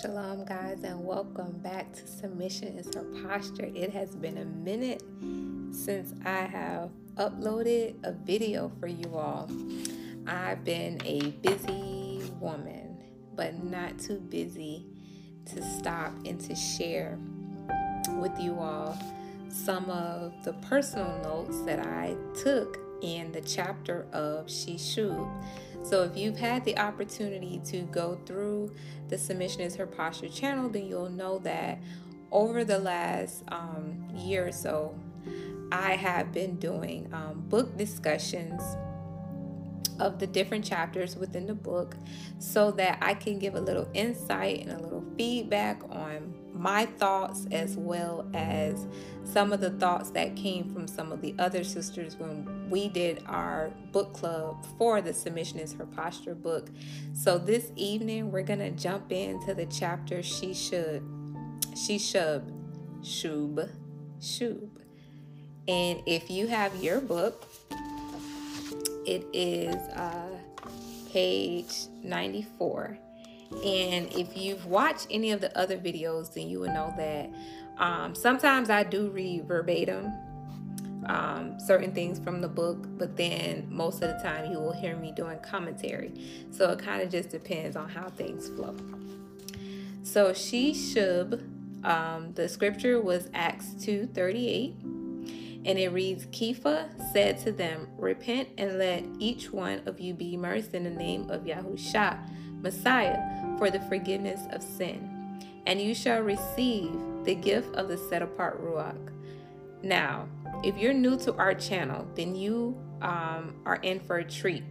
Shalom, guys, and welcome back to Submission is Her Posture. It has been a minute since I have uploaded a video for you all. I've been a busy woman, but not too busy to stop and to share with you all some of the personal notes that I took in the chapter of She Shub. So if you've had the opportunity to go through the Submission is Her Posture channel, then you'll know that over the last um, year or so, I have been doing um, book discussions of the different chapters within the book so that I can give a little insight and a little feedback on my thoughts as well as some of the thoughts that came from some of the other sisters when we did our book club for the Submission is Her Posture book. So this evening we're going to jump into the chapter She Should, She Shub, Shub, Shub. And if you have your book, it is uh, page 94 and if you've watched any of the other videos, then you would know that um, sometimes I do read verbatim um, certain things from the book, but then most of the time you will hear me doing commentary. So it kind of just depends on how things flow. So she shub, um, the scripture was Acts 2:38, and it reads, Kepha said to them, Repent and let each one of you be immersed in the name of Yahusha, Messiah, for the forgiveness of sin, and you shall receive the gift of the set apart Ruach. Now, if you're new to our channel, then you um, are in for a treat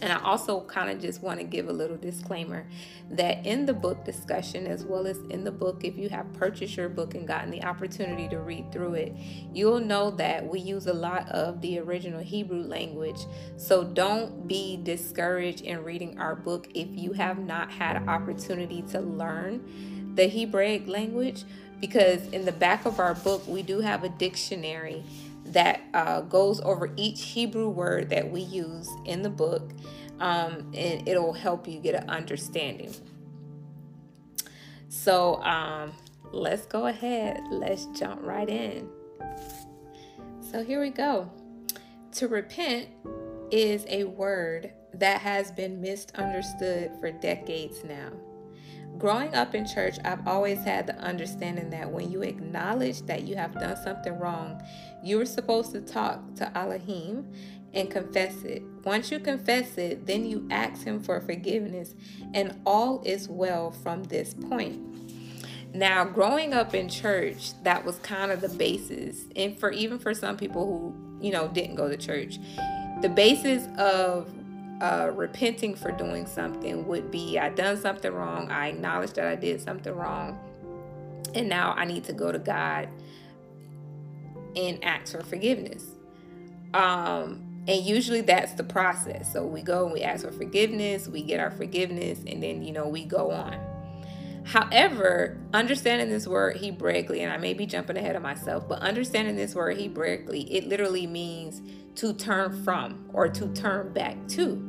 and I also kind of just want to give a little disclaimer that in the book discussion, as well as in the book, if you have purchased your book and gotten the opportunity to read through it, you'll know that we use a lot of the original Hebrew language. So don't be discouraged in reading our book if you have not had an opportunity to learn the Hebraic language, because in the back of our book, we do have a dictionary that uh, goes over each Hebrew word that we use in the book, um, and it'll help you get an understanding. So um, let's go ahead, let's jump right in. So here we go. To repent is a word that has been misunderstood for decades now. Growing up in church, I've always had the understanding that when you acknowledge that you have done something wrong, you are supposed to talk to Elohim and confess it. Once you confess it, then you ask Him for forgiveness, and all is well from this point. Now, growing up in church, that was kind of the basis, and for even for some people who you know didn't go to church, the basis of uh, repenting for doing something would be I done something wrong. I acknowledge that I did something wrong. And now I need to go to God and ask for forgiveness. Um, and usually that's the process. So we go and we ask for forgiveness, we get our forgiveness, and then, you know, we go on. However, understanding this word Hebraically, and I may be jumping ahead of myself, but understanding this word Hebraically, it literally means to turn from or to turn back to.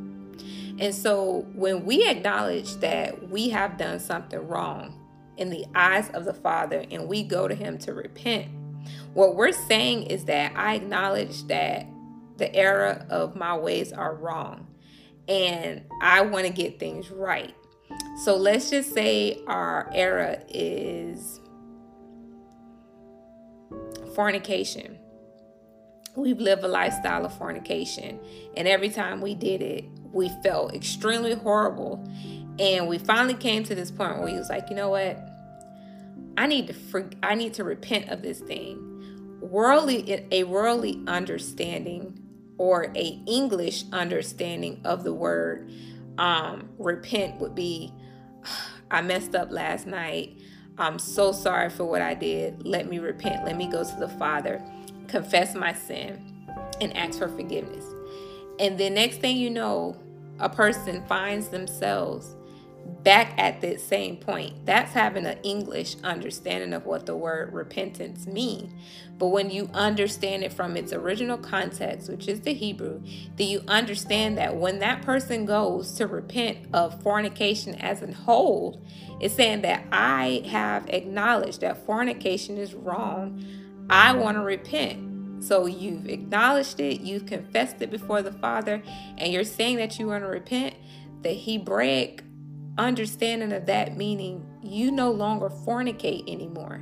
And so when we acknowledge that we have done something wrong in the eyes of the Father and we go to Him to repent, what we're saying is that I acknowledge that the error of my ways are wrong and I want to get things right. So let's just say our error is fornication. We've lived a lifestyle of fornication, and every time we did it, we felt extremely horrible. And we finally came to this point where he was like, you know what? I need to for- I need to repent of this thing. Worldly a worldly understanding or a English understanding of the word um, repent would be I messed up last night. I'm so sorry for what I did. Let me repent. Let me go to the Father, confess my sin, and ask for forgiveness. And the next thing you know, a person finds themselves back at that same point. That's having an English understanding of what the word repentance mean. But when you understand it from its original context, which is the Hebrew, then you understand that when that person goes to repent of fornication as a whole, it's saying that I have acknowledged that fornication is wrong. I want to repent. So you've acknowledged it, you've confessed it before the Father, and you're saying that you want to repent. The Hebraic understanding of that meaning you no longer fornicate anymore.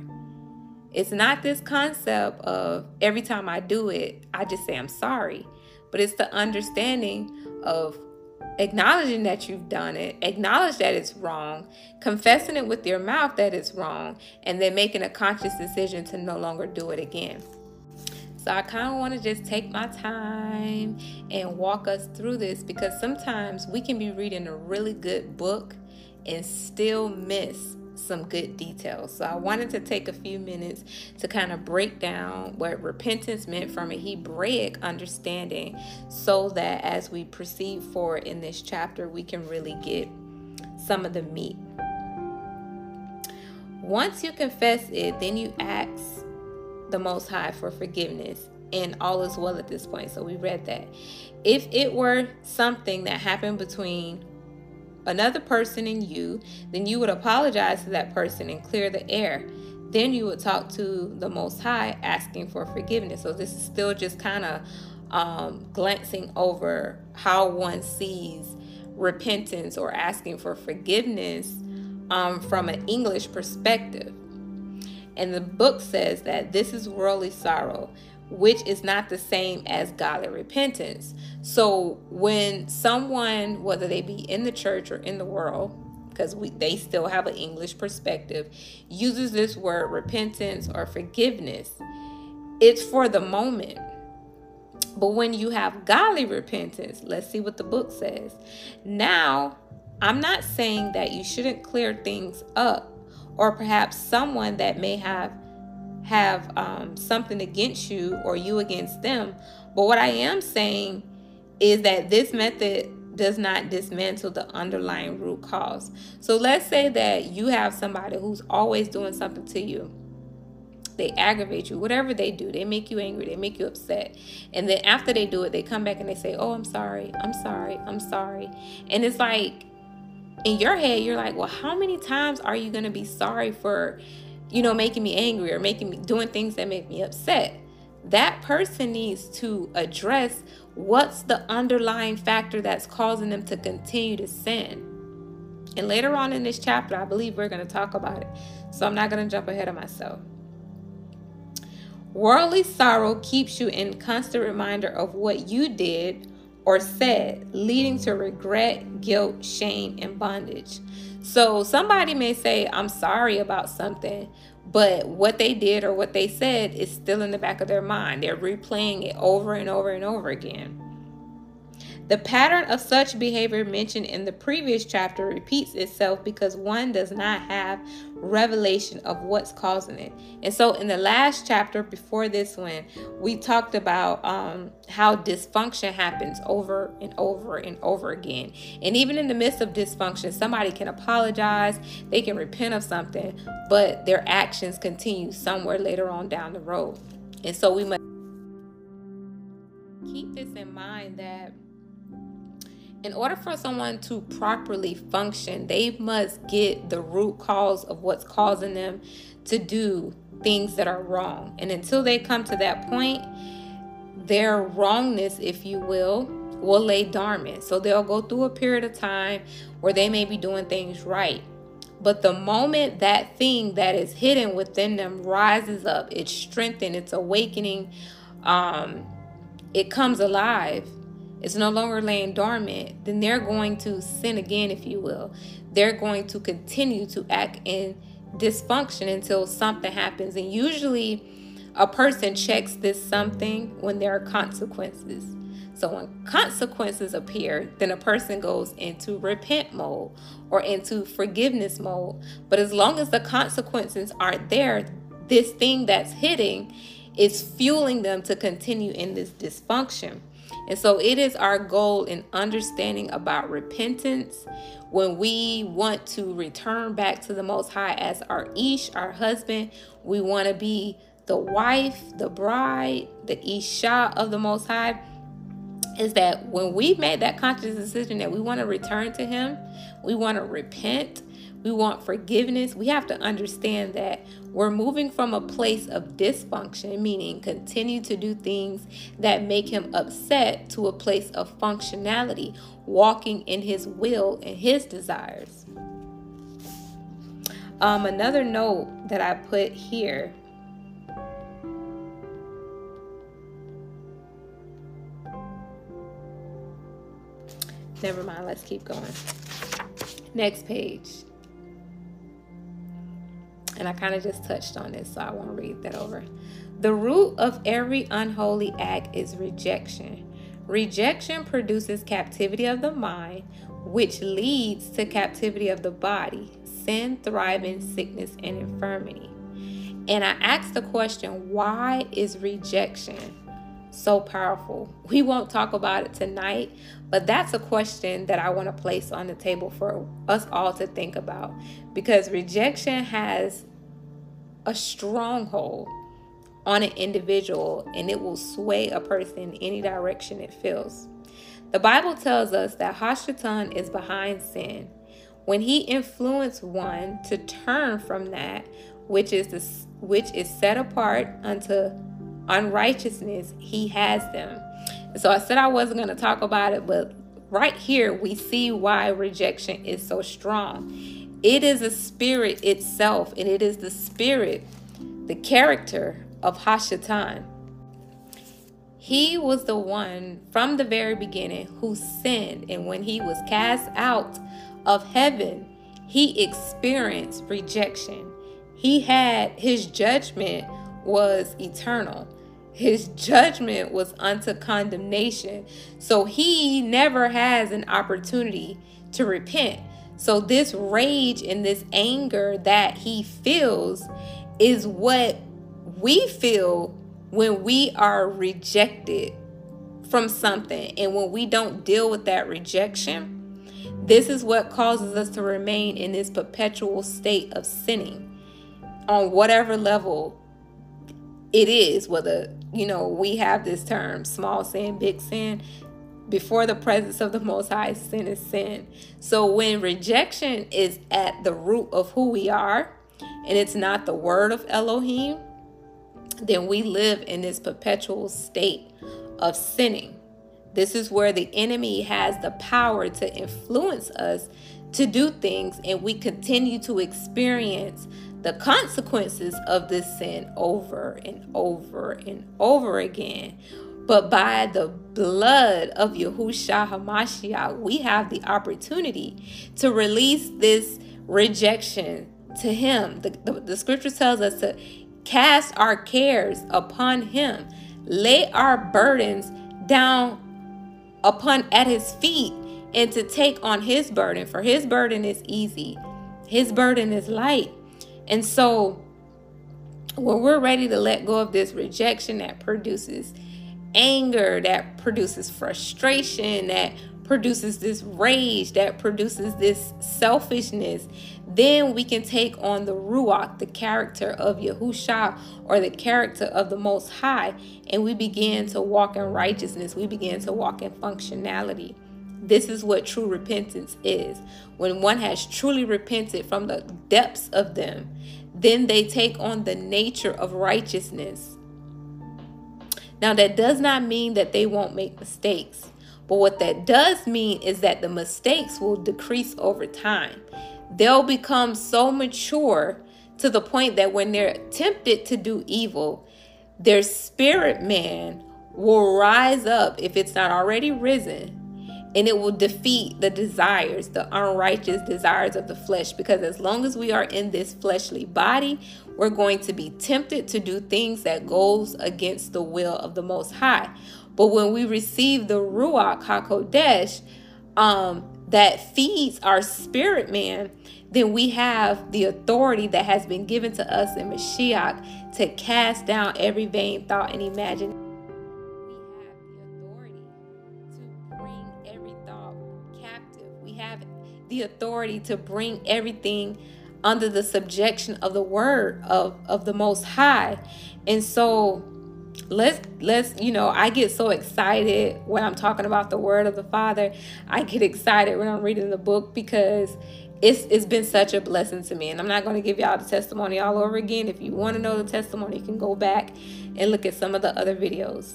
It's not this concept of every time I do it, I just say I'm sorry, but it's the understanding of acknowledging that you've done it, acknowledge that it's wrong, confessing it with your mouth that it's wrong, and then making a conscious decision to no longer do it again. So I kind of want to just take my time and walk us through this because sometimes we can be reading a really good book and still miss some good details. So I wanted to take a few minutes to kind of break down what repentance meant from a Hebraic understanding so that as we proceed forward in this chapter, we can really get some of the meat. Once you confess it, then you ask the Most High for forgiveness, and all is well at this point. So we read that. If it were something that happened between another person and you, then you would apologize to that person and clear the air. Then you would talk to the Most High asking for forgiveness. So this is still just kind of um, glancing over how one sees repentance or asking for forgiveness um, from an English perspective. And the book says that this is worldly sorrow which is not the same as godly repentance. So when someone, whether they be in the church or in the world, because they still have an English perspective, uses this word repentance or forgiveness, it's for the moment. But when you have godly repentance, let's see what the book says. Now, I'm not saying that you shouldn't clear things up, or perhaps someone that may have have um, something against you or you against them. But what I am saying is that this method does not dismantle the underlying root cause. So let's say that you have somebody who's always doing something to you. They aggravate you, whatever they do, they make you angry, they make you upset. And then after they do it, they come back and they say, Oh, I'm sorry, I'm sorry, I'm sorry. And it's like, in your head, you're like, Well, how many times are you going to be sorry for you know, making me angry or making me doing things that make me upset. That person needs to address what's the underlying factor that's causing them to continue to sin. And later on in this chapter, I believe we're going to talk about it. So I'm not going to jump ahead of myself. Worldly sorrow keeps you in constant reminder of what you did or said, leading to regret, guilt, shame, and bondage. So somebody may say, I'm sorry about something, but what they did or what they said is still in the back of their mind. They're replaying it over and over and over again. The pattern of such behavior mentioned in the previous chapter repeats itself because one does not have revelation of what's causing it. And so, in the last chapter before this one, we talked about um, how dysfunction happens over and over and over again. And even in the midst of dysfunction, somebody can apologize, they can repent of something, but their actions continue somewhere later on down the road. And so, we must keep this in mind that in order for someone to properly function, they must get the root cause of what's causing them to do things that are wrong. And until they come to that point, their wrongness, if you will, will lay dormant. So they'll go through a period of time where they may be doing things right. But the moment that thing that is hidden within them rises up, it's strengthened, it's awakening, um, it comes alive it's no longer laying dormant, then they're going to sin again, if you will. They're going to continue to act in dysfunction until something happens. And usually, a person checks this something when there are consequences. So, when consequences appear, then a person goes into repent mode or into forgiveness mode. But as long as the consequences aren't there, this thing that's hitting is fueling them to continue in this dysfunction. And so it is our goal in understanding about repentance when we want to return back to the Most High as our Ish, our husband. We want to be the wife, the bride, the Isha of the Most High. Is that when we made that conscious decision that we want to return to Him, we want to repent, we want forgiveness, we have to understand that we're moving from a place of dysfunction, meaning continue to do things that make him upset, to a place of functionality, walking in his will and his desires. Um, another note that I put here Never mind, let's keep going. Next page and I kind of just touched on this, so I won't read that over. The root of every unholy act is rejection. Rejection produces captivity of the mind, which leads to captivity of the body, sin, thriving, sickness, and infirmity. And I asked the question, why is rejection so powerful? We won't talk about it tonight, but that's a question that I want to place on the table for us all to think about because rejection has a stronghold on an individual and it will sway a person in any direction it feels. The Bible tells us that Hashatan is behind sin. When he influenced one to turn from that which is the, which is set apart unto unrighteousness, he has them. so I said I wasn't going to talk about it, but right here we see why rejection is so strong. It is a spirit itself, and it is the spirit, the character of Hashatan. He was the one from the very beginning who sinned, and when he was cast out of heaven, he experienced rejection. He had his judgment was eternal. His judgment was unto condemnation. So he never has an opportunity to repent. So, this rage and this anger that he feels is what we feel when we are rejected from something. And when we don't deal with that rejection, this is what causes us to remain in this perpetual state of sinning on whatever level it is, whether, you know, we have this term small sin, big sin before the presence of the Most High, sin is sin. So when rejection is at the root of who we are, and it's not the word of Elohim, then we live in this perpetual state of sinning. This is where the enemy has the power to influence us to do things, and we continue to experience the consequences of this sin over and over and over again but by the blood of Yahushua HaMashiach, we have the opportunity to release this rejection to Him. The, the, the scripture tells us to cast our cares upon Him, lay our burdens down upon at His feet, and to take on His burden. For His burden is easy, His burden is light. And so, when we're ready to let go of this rejection that produces anger, that produces frustration, that produces this rage, that produces this selfishness, then we can take on the Ruach, the character of Yahusha or the character of the Most High, and we begin to walk in righteousness. We begin to walk in functionality. This is what true repentance is. When one has truly repented from the depths of them, then they take on the nature of righteousness. Now, that does not mean that they won't make mistakes. But what that does mean is that the mistakes will decrease over time. They'll become so mature to the point that when they're tempted to do evil, their spirit man will rise up if it's not already risen and it will defeat the desires, the unrighteous desires of the flesh. Because as long as we are in this fleshly body, we're going to be tempted to do things that goes against the will of the Most High. But when we receive the Ruach HaKodesh, um, that feeds our spirit man, then we have the authority that has been given to us in Mashiach to cast down every vain thought and imagination. The authority to bring everything under the subjection of the word of, of the most high. And so let's let's you know i get so excited when i'm talking about the word of the father. I get excited when i'm reading the book because it's it's been such a blessing to me. And i'm not going to give y'all the testimony all over again. If you want to know the testimony you can go back and look at some of the other videos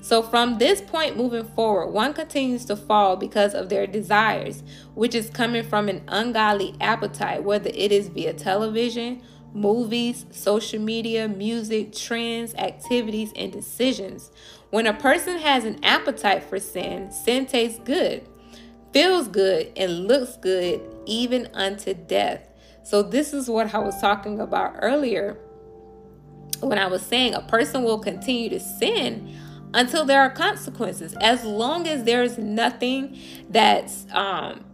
so from this point moving forward one continues to fall because of their desires which is coming from an ungodly appetite whether it is via television movies, social media, music, trends, activities, and decisions. When a person has an appetite for sin, sin tastes good, feels good, and looks good even unto death. So, this is what I was talking about earlier when I was saying a person will continue to sin until there are consequences. As long as there's nothing that's um,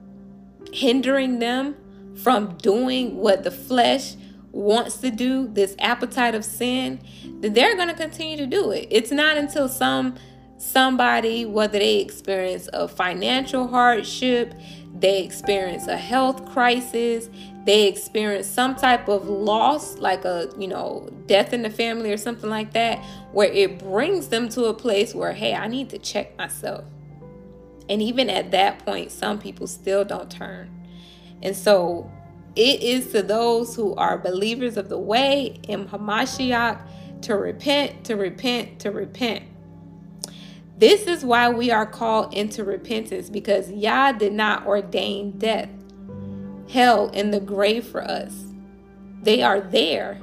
hindering them from doing what the flesh wants to do, this appetite of sin, then they're going to continue to do it. It's not until some somebody whether they experience a financial hardship, they experience a health crisis, they experience some type of loss like a, you know, death in the family or something like that where it brings them to a place where hey, I need to check myself. And even at that point, some people still don't turn. And so it is to those who are believers of the way in Hamashiach to repent, to repent, to repent. This is why we are called into repentance because Yah did not ordain death, hell, and the grave for us. They are there.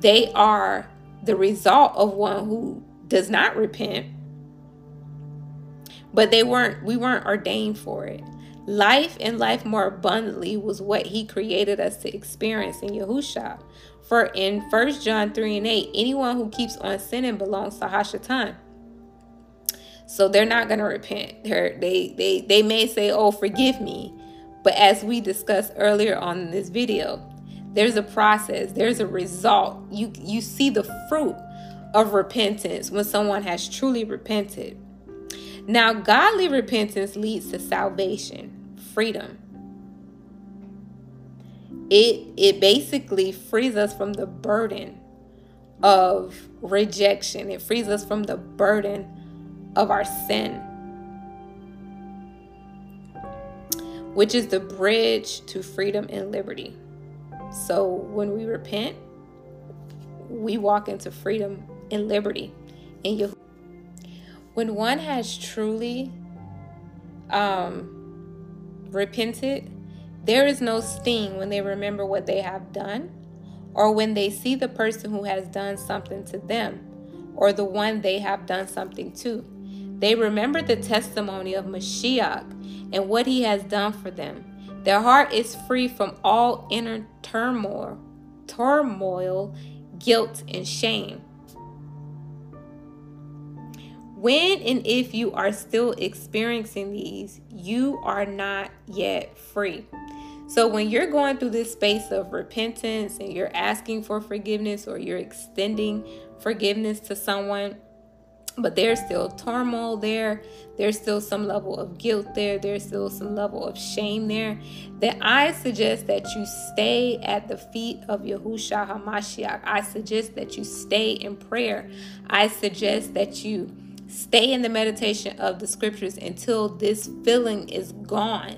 They are the result of one who does not repent. But they weren't we weren't ordained for it. Life and life more abundantly was what he created us to experience in Yahusha. For in 1 John 3 and 8, anyone who keeps on sinning belongs to Hashatan. So they're not going to repent. They're, they, they, they may say, oh, forgive me. But as we discussed earlier on in this video, there's a process, there's a result. You, you see the fruit of repentance when someone has truly repented. Now, godly repentance leads to salvation freedom. It it basically frees us from the burden of rejection. It frees us from the burden of our sin. Which is the bridge to freedom and liberty. So when we repent, we walk into freedom and liberty you. When one has truly um repented, there is no sting when they remember what they have done or when they see the person who has done something to them or the one they have done something to. They remember the testimony of Mashiach and what he has done for them. Their heart is free from all inner turmoil, turmoil, guilt, and shame. When and if you are still experiencing these, you are not yet free. So, when you're going through this space of repentance and you're asking for forgiveness or you're extending forgiveness to someone, but there's still turmoil there, there's still some level of guilt there, there's still some level of shame there, that I suggest that you stay at the feet of Yahusha HaMashiach. I suggest that you stay in prayer. I suggest that you Stay in the meditation of the scriptures until this feeling is gone.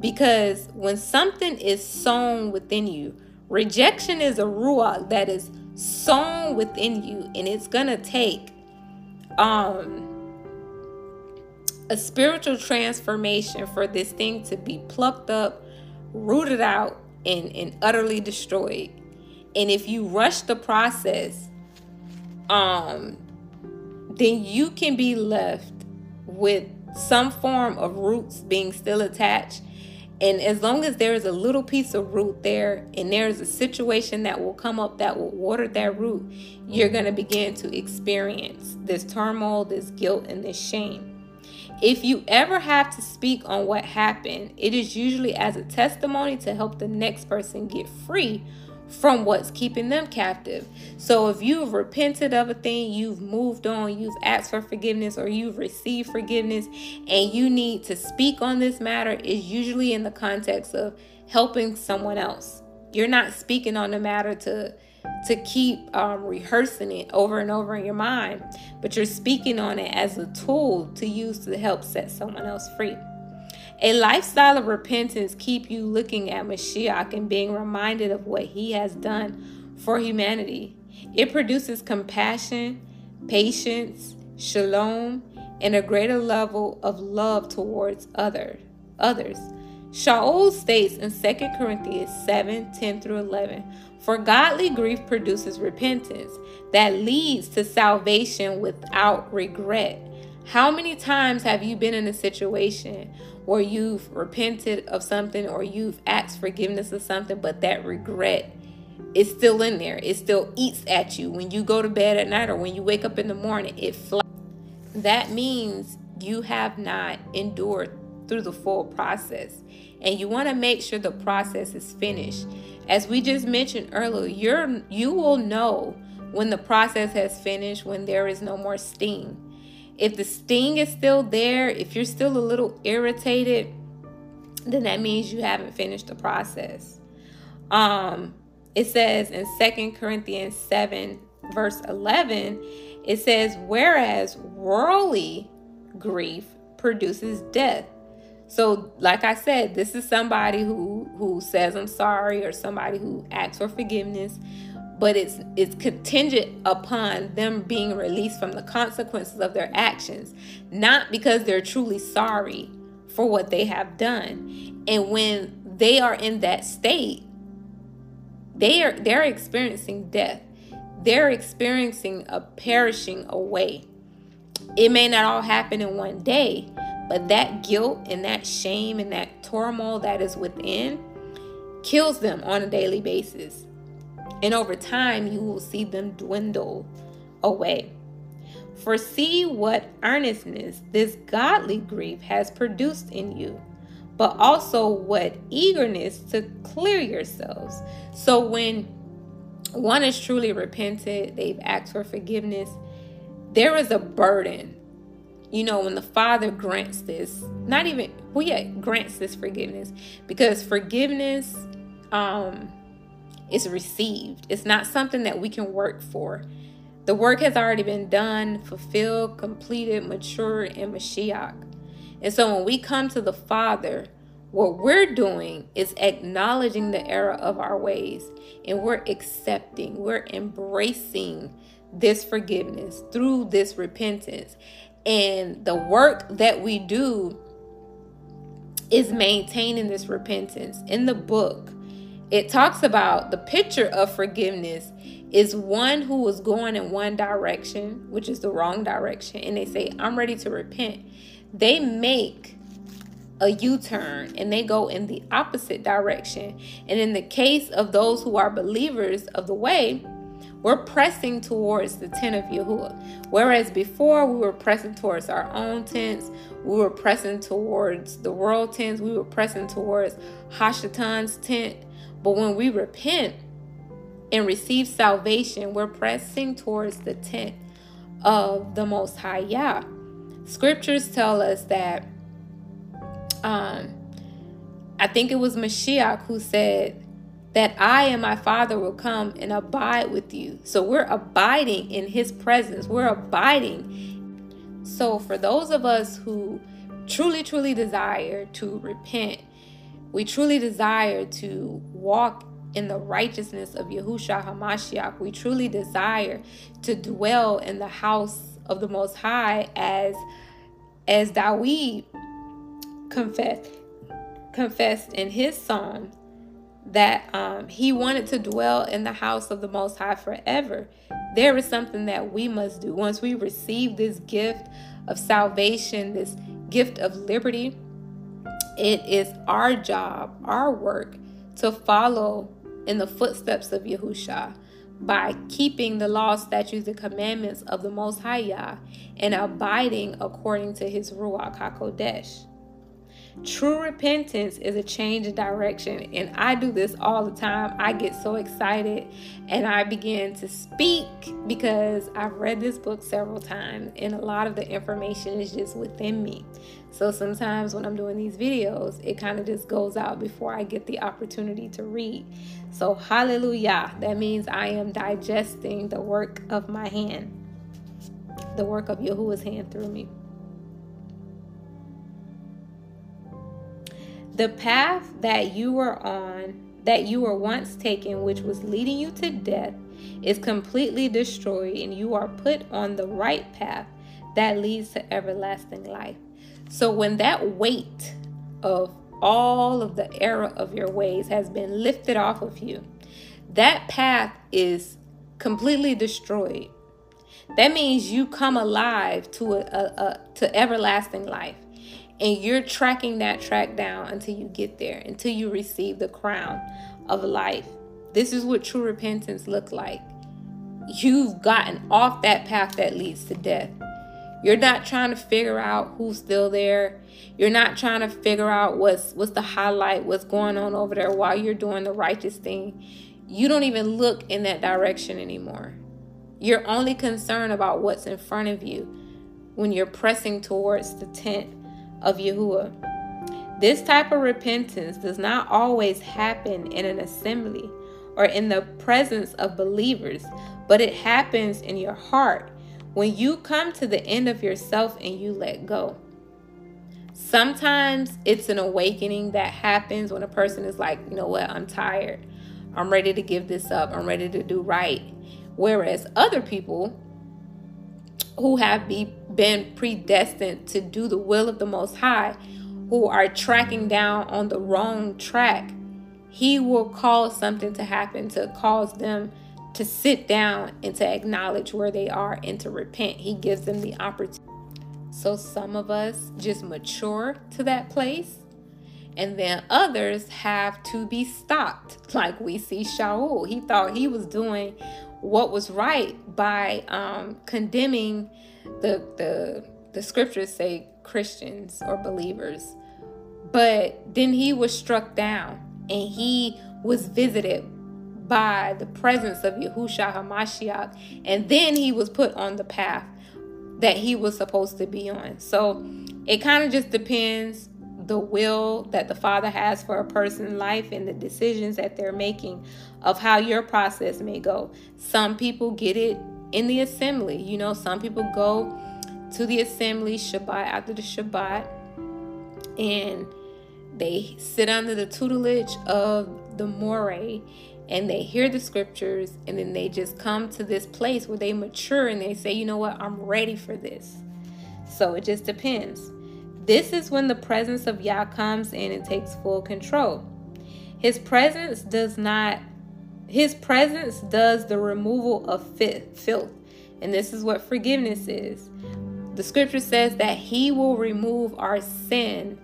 Because when something is sown within you, rejection is a ruach that is sown within you, and it's gonna take um a spiritual transformation for this thing to be plucked up, rooted out, and, and utterly destroyed. And if you rush the process, um, then you can be left with some form of roots being still attached. And as long as there is a little piece of root there and there's a situation that will come up that will water that root, you're going to begin to experience this turmoil, this guilt, and this shame. If you ever have to speak on what happened, it is usually as a testimony to help the next person get free from what's keeping them captive. So if you've repented of a thing, you've moved on, you've asked for forgiveness, or you've received forgiveness, and you need to speak on this matter, is usually in the context of helping someone else. You're not speaking on the matter to to keep um, rehearsing it over and over in your mind, but you're speaking on it as a tool to use to help set someone else free. A lifestyle of repentance keep you looking at Mashiach and being reminded of what he has done for humanity. It produces compassion, patience, shalom, and a greater level of love towards other, others. Shaul states in 2 Corinthians 7 10 through 11 For godly grief produces repentance that leads to salvation without regret. How many times have you been in a situation where you've repented of something or you've asked forgiveness of something, but that regret is still in there? It still eats at you when you go to bed at night or when you wake up in the morning. It flies. That means you have not endured through the full process. And you want to make sure the process is finished. As we just mentioned earlier, you're you will know when the process has finished when there is no more sting. If the sting is still there, if you're still a little irritated, then that means you haven't finished the process. Um it says in Second Corinthians 7 verse 11, it says whereas worldly grief produces death so, like I said, this is somebody who who says I'm sorry or somebody who asks for forgiveness, but it's it's contingent upon them being released from the consequences of their actions, not because they're truly sorry for what they have done. And when they are in that state, they are they're experiencing death. They're experiencing a perishing away. It may not all happen in one day, but that guilt and that shame and that turmoil that is within kills them on a daily basis. And over time, you will see them dwindle away. For see what earnestness this godly grief has produced in you, but also what eagerness to clear yourselves. So, when one is truly repented, they've asked for forgiveness, there is a burden you know, when the Father grants this, not even, well, yeah, grants this forgiveness because forgiveness um, is received. It's not something that we can work for. The work has already been done, fulfilled, completed, mature in Mashiach. And so when we come to the Father, what we're doing is acknowledging the error of our ways and we're accepting, we're embracing this forgiveness through this repentance. And the work that we do is maintaining this repentance. In the book, it talks about the picture of forgiveness is one who was going in one direction, which is the wrong direction, and they say, I'm ready to repent. They make a U turn and they go in the opposite direction. And in the case of those who are believers of the way, we're pressing towards the tent of Yahuwah. Whereas before we were pressing towards our own tents, we were pressing towards the world tents, we were pressing towards Hashatan's tent. But when we repent and receive salvation, we're pressing towards the tent of the Most High Yah. Scriptures tell us that um, I think it was Mashiach who said, that I and my Father will come and abide with you. So we're abiding in His presence, we're abiding. So, for those of us who truly, truly desire to repent, we truly desire to walk in the righteousness of Yahusha HaMashiach. We truly desire to dwell in the house of the Most High as as Dawid confessed confessed in his psalm that um, he wanted to dwell in the house of the Most High forever. There is something that we must do. Once we receive this gift of salvation, this gift of liberty, it is our job, our work to follow in the footsteps of Yahusha by keeping the law, statutes, and commandments of the Most High Yah and abiding according to his Ruach HaKodesh. True repentance is a change of direction. And I do this all the time. I get so excited and I begin to speak because I've read this book several times and a lot of the information is just within me. So sometimes when I'm doing these videos, it kind of just goes out before I get the opportunity to read. So, hallelujah. That means I am digesting the work of my hand, the work of Yahuwah's hand through me. The path that you were on, that you were once taken, which was leading you to death, is completely destroyed, and you are put on the right path that leads to everlasting life. So, when that weight of all of the error of your ways has been lifted off of you, that path is completely destroyed. That means you come alive to a, a, a to everlasting life and you're tracking that track down until you get there, until you receive the crown of life. This is what true repentance looks like. You've gotten off that path that leads to death. You're not trying to figure out who's still there. You're not trying to figure out what's what's the highlight, what's going on over there while you're doing the righteous thing. You don't even look in that direction anymore. You're only concerned about what's in front of you when you're pressing towards the tent of Yahuwah. This type of repentance does not always happen in an assembly or in the presence of believers, but it happens in your heart when you come to the end of yourself and you let go. Sometimes it's an awakening that happens when a person is like, you know what, I'm tired. I'm ready to give this up. I'm ready to do right. Whereas other people who have be, been predestined to do the will of the Most High, who are tracking down on the wrong track, He will cause something to happen to cause them to sit down and to acknowledge where they are and to repent. He gives them the opportunity. So some of us just mature to that place, and then others have to be stopped. Like we see Shaul, he thought he was doing what was right by um, condemning the the the scriptures say Christians or believers, but then he was struck down and he was visited by the presence of Yahusha Hamashiach, and then he was put on the path that he was supposed to be on. So it kind of just depends the will that the Father has for a person's life and the decisions that they're making of how your process may go. Some people get it in the assembly. You know, some people go to the assembly Shabbat after the Shabbat and they sit under the tutelage of the moreh and they hear the scriptures and then they just come to this place where they mature and they say, you know what, I'm ready for this. So it just depends. This is when the presence of Yah comes in and it takes full control. His presence does not his presence does the removal of filth. And this is what forgiveness is. The scripture says that he will remove our sin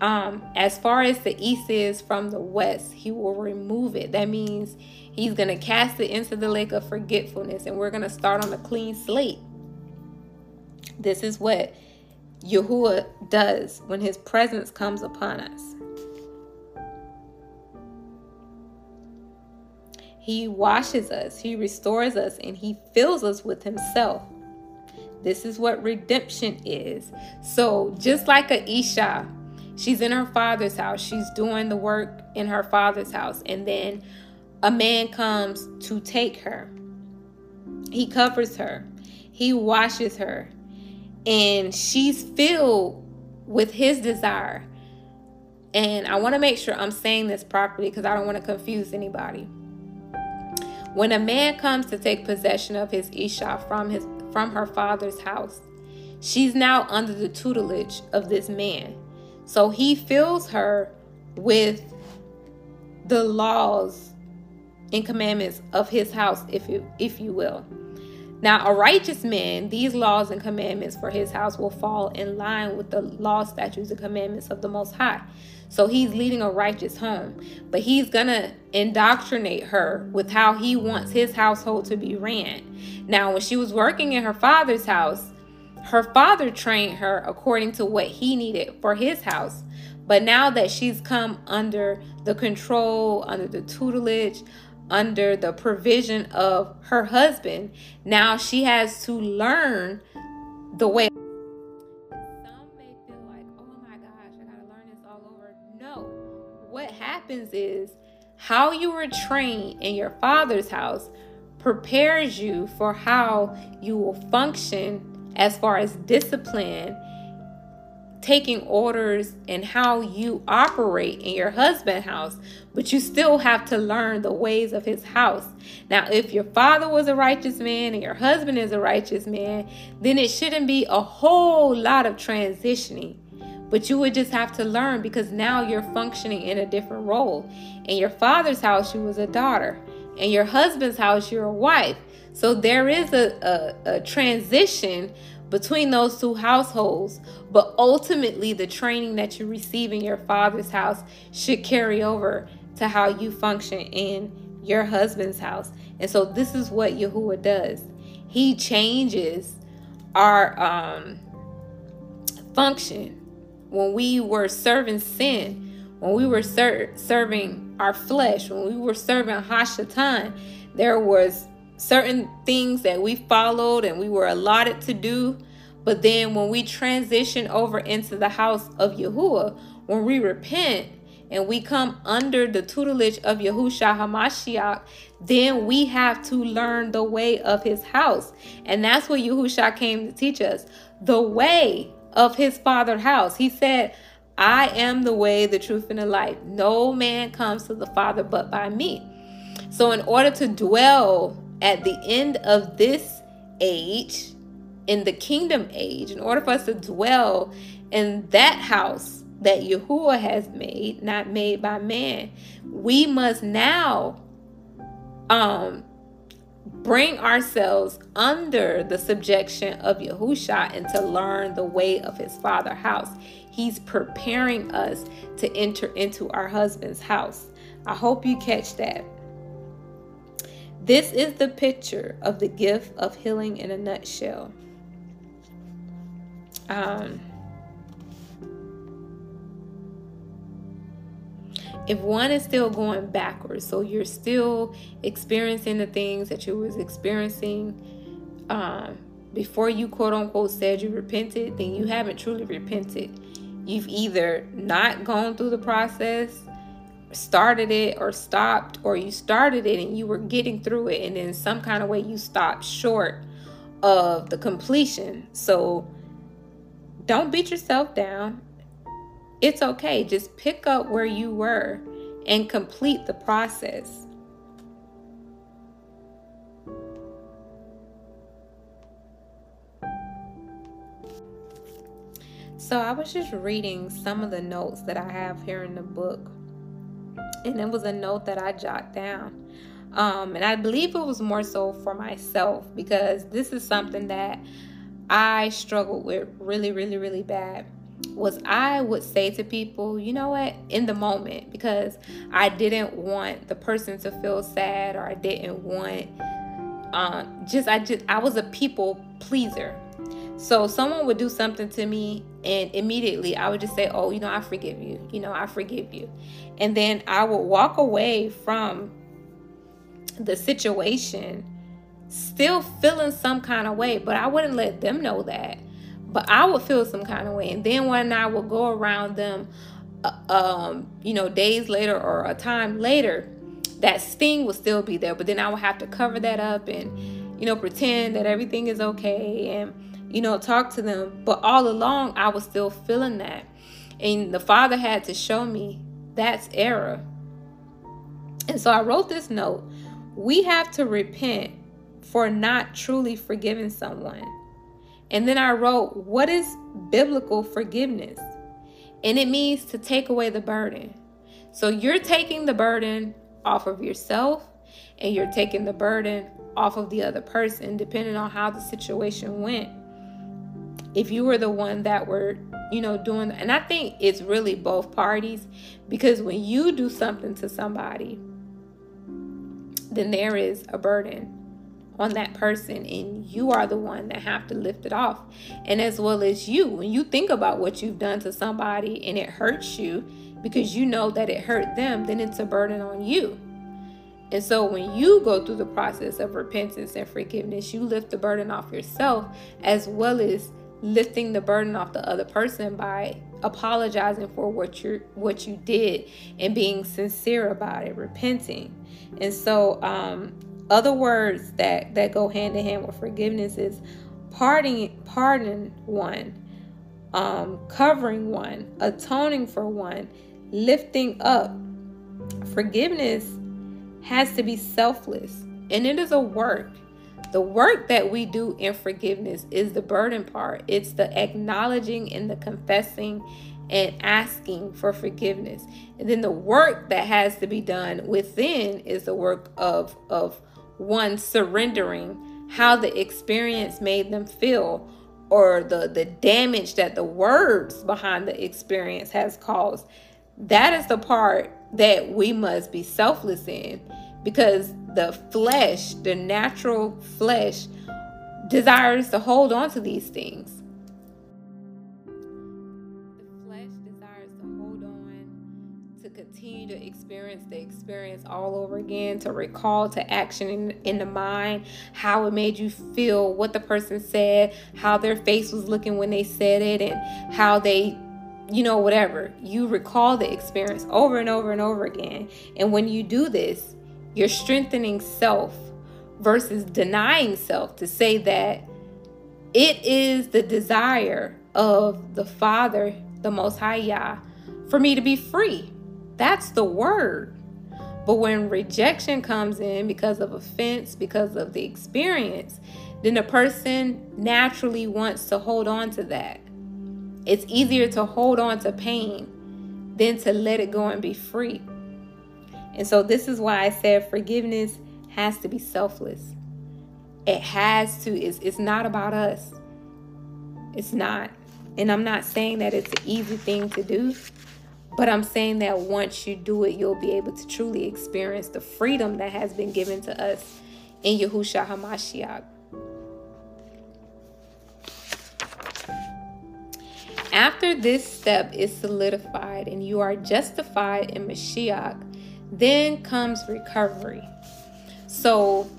um, as far as the east is from the west, he will remove it. That means he's going to cast it into the lake of forgetfulness, and we're going to start on a clean slate. This is what Yahuwah does when his presence comes upon us. He washes us, he restores us, and he fills us with himself. This is what redemption is. So, just like a Isha, she's in her father's house, she's doing the work in her father's house, and then a man comes to take her. He covers her, he washes her, and she's filled with his desire. And I want to make sure I'm saying this properly because I don't want to confuse anybody. When a man comes to take possession of his Isha from his from her father's house, she's now under the tutelage of this man. So he fills her with the laws and commandments of his house, if you if you will. Now, a righteous man, these laws and commandments for his house will fall in line with the law, statutes, and commandments of the Most High. So he's leading a righteous home, but he's going to indoctrinate her with how he wants his household to be ran. Now, when she was working in her father's house, her father trained her according to what he needed for his house. But now that she's come under the control, under the tutelage, under the provision of her husband, now she has to learn the way. Some may feel like, oh my gosh, I gotta learn this all over. No. What happens is how you were trained in your father's house prepares you for how you will function as far as discipline taking orders and how you operate in your husband's house, but you still have to learn the ways of his house. Now, if your father was a righteous man and your husband is a righteous man, then it shouldn't be a whole lot of transitioning. But you would just have to learn because now you're functioning in a different role. In your father's house, you was a daughter. In your husband's house, you're a wife. So there is a, a, a transition between those two households. But ultimately, the training that you receive in your father's house should carry over to how you function in your husband's house. And so, this is what Yahuwah does He changes our um, function. When we were serving sin, when we were ser- serving our flesh, when we were serving Hashatan, there was certain things that we followed and we were allotted to do. But then when we transition over into the house of Yahuwah, when we repent and we come under the tutelage of Yahusha Hamashiach, then we have to learn the way of his house. And that's what Yahusha came to teach us the way of his father's house. He said, I am the way, the truth, and the life. No man comes to the Father but by me. So, in order to dwell at the end of this age, in the kingdom age, in order for us to dwell in that house that Yahuwah has made, not made by man, we must now um bring ourselves under the subjection of Yahusha and to learn the way of his father house. He's preparing us to enter into our husband's house. I hope you catch that. This is the picture of the gift of healing in a nutshell. Um, if one is still going backwards, so you're still experiencing the things that you was experiencing um, before you quote unquote said you repented, then you haven't truly repented. You've either not gone through the process started it or stopped or you started it and you were getting through it and then some kind of way you stopped short of the completion. So don't beat yourself down. It's okay. Just pick up where you were and complete the process. So i was just reading some of the notes that i have here in the book and it was a note that I jot down. Um, and I believe it was more so for myself because this is something that I struggled with really, really, really bad. Was I would say to people, you know what, in the moment, because I didn't want the person to feel sad or I didn't want, um, just I just I was a people pleaser. So someone would do something to me and immediately I would just say, "Oh, you know, I forgive you. You know, I forgive you." And then I would walk away from the situation still feeling some kind of way, but I wouldn't let them know that. But I would feel some kind of way. And then when I would go around them uh, um, you know, days later or a time later, that sting would still be there, but then I would have to cover that up and you know, pretend that everything is okay and you know, talk to them. But all along, I was still feeling that. And the Father had to show me that's error. And so I wrote this note. We have to repent for not truly forgiving someone. And then I wrote, What is biblical forgiveness? And it means to take away the burden. So you're taking the burden off of yourself and you're taking the burden off of the other person, depending on how the situation went if you were the one that were you know doing and i think it's really both parties because when you do something to somebody then there is a burden on that person and you are the one that have to lift it off. And as well as you when you think about what you've done to somebody and it hurts you because you know that it hurt them then it's a burden on you. And so when you go through the process of repentance and forgiveness you lift the burden off yourself as well as lifting the burden off the other person by apologizing for what you what you did and being sincere about it repenting. And so um other words that that go hand in hand with forgiveness is pardoning pardon one um covering one atoning for one lifting up. Forgiveness has to be selfless and it is a work the work that we do in forgiveness is the burden part. It's the acknowledging and the confessing and asking for forgiveness. And then the work that has to be done within is the work of of one surrendering how the experience made them feel or the the damage that the words behind the experience has caused. That is the part that we must be selfless in because the flesh, the natural flesh, desires to hold on to these things. The flesh desires to hold on, to continue to experience the experience all over again, to recall to action in, in the mind how it made you feel, what the person said, how their face was looking when they said it, and how they you know, whatever. You recall the experience over and over and over again. And when you do this, you're strengthening self versus denying self to say that it is the desire of the Father, the Most High Yah, for me to be free. That's the word. But when rejection comes in because of offense, because of the experience, then the person naturally wants to hold on to that. It's easier to hold on to pain than to let it go and be free. And so this is why I said forgiveness has to be selfless. It has to, it's, it's not about us. It's not. And I'm not saying that it's an easy thing to do, but I'm saying that once you do it, you'll be able to truly experience the freedom that has been given to us in Yahushua HaMashiach. After this step is solidified and you are justified in Mashiach, then comes recovery. So,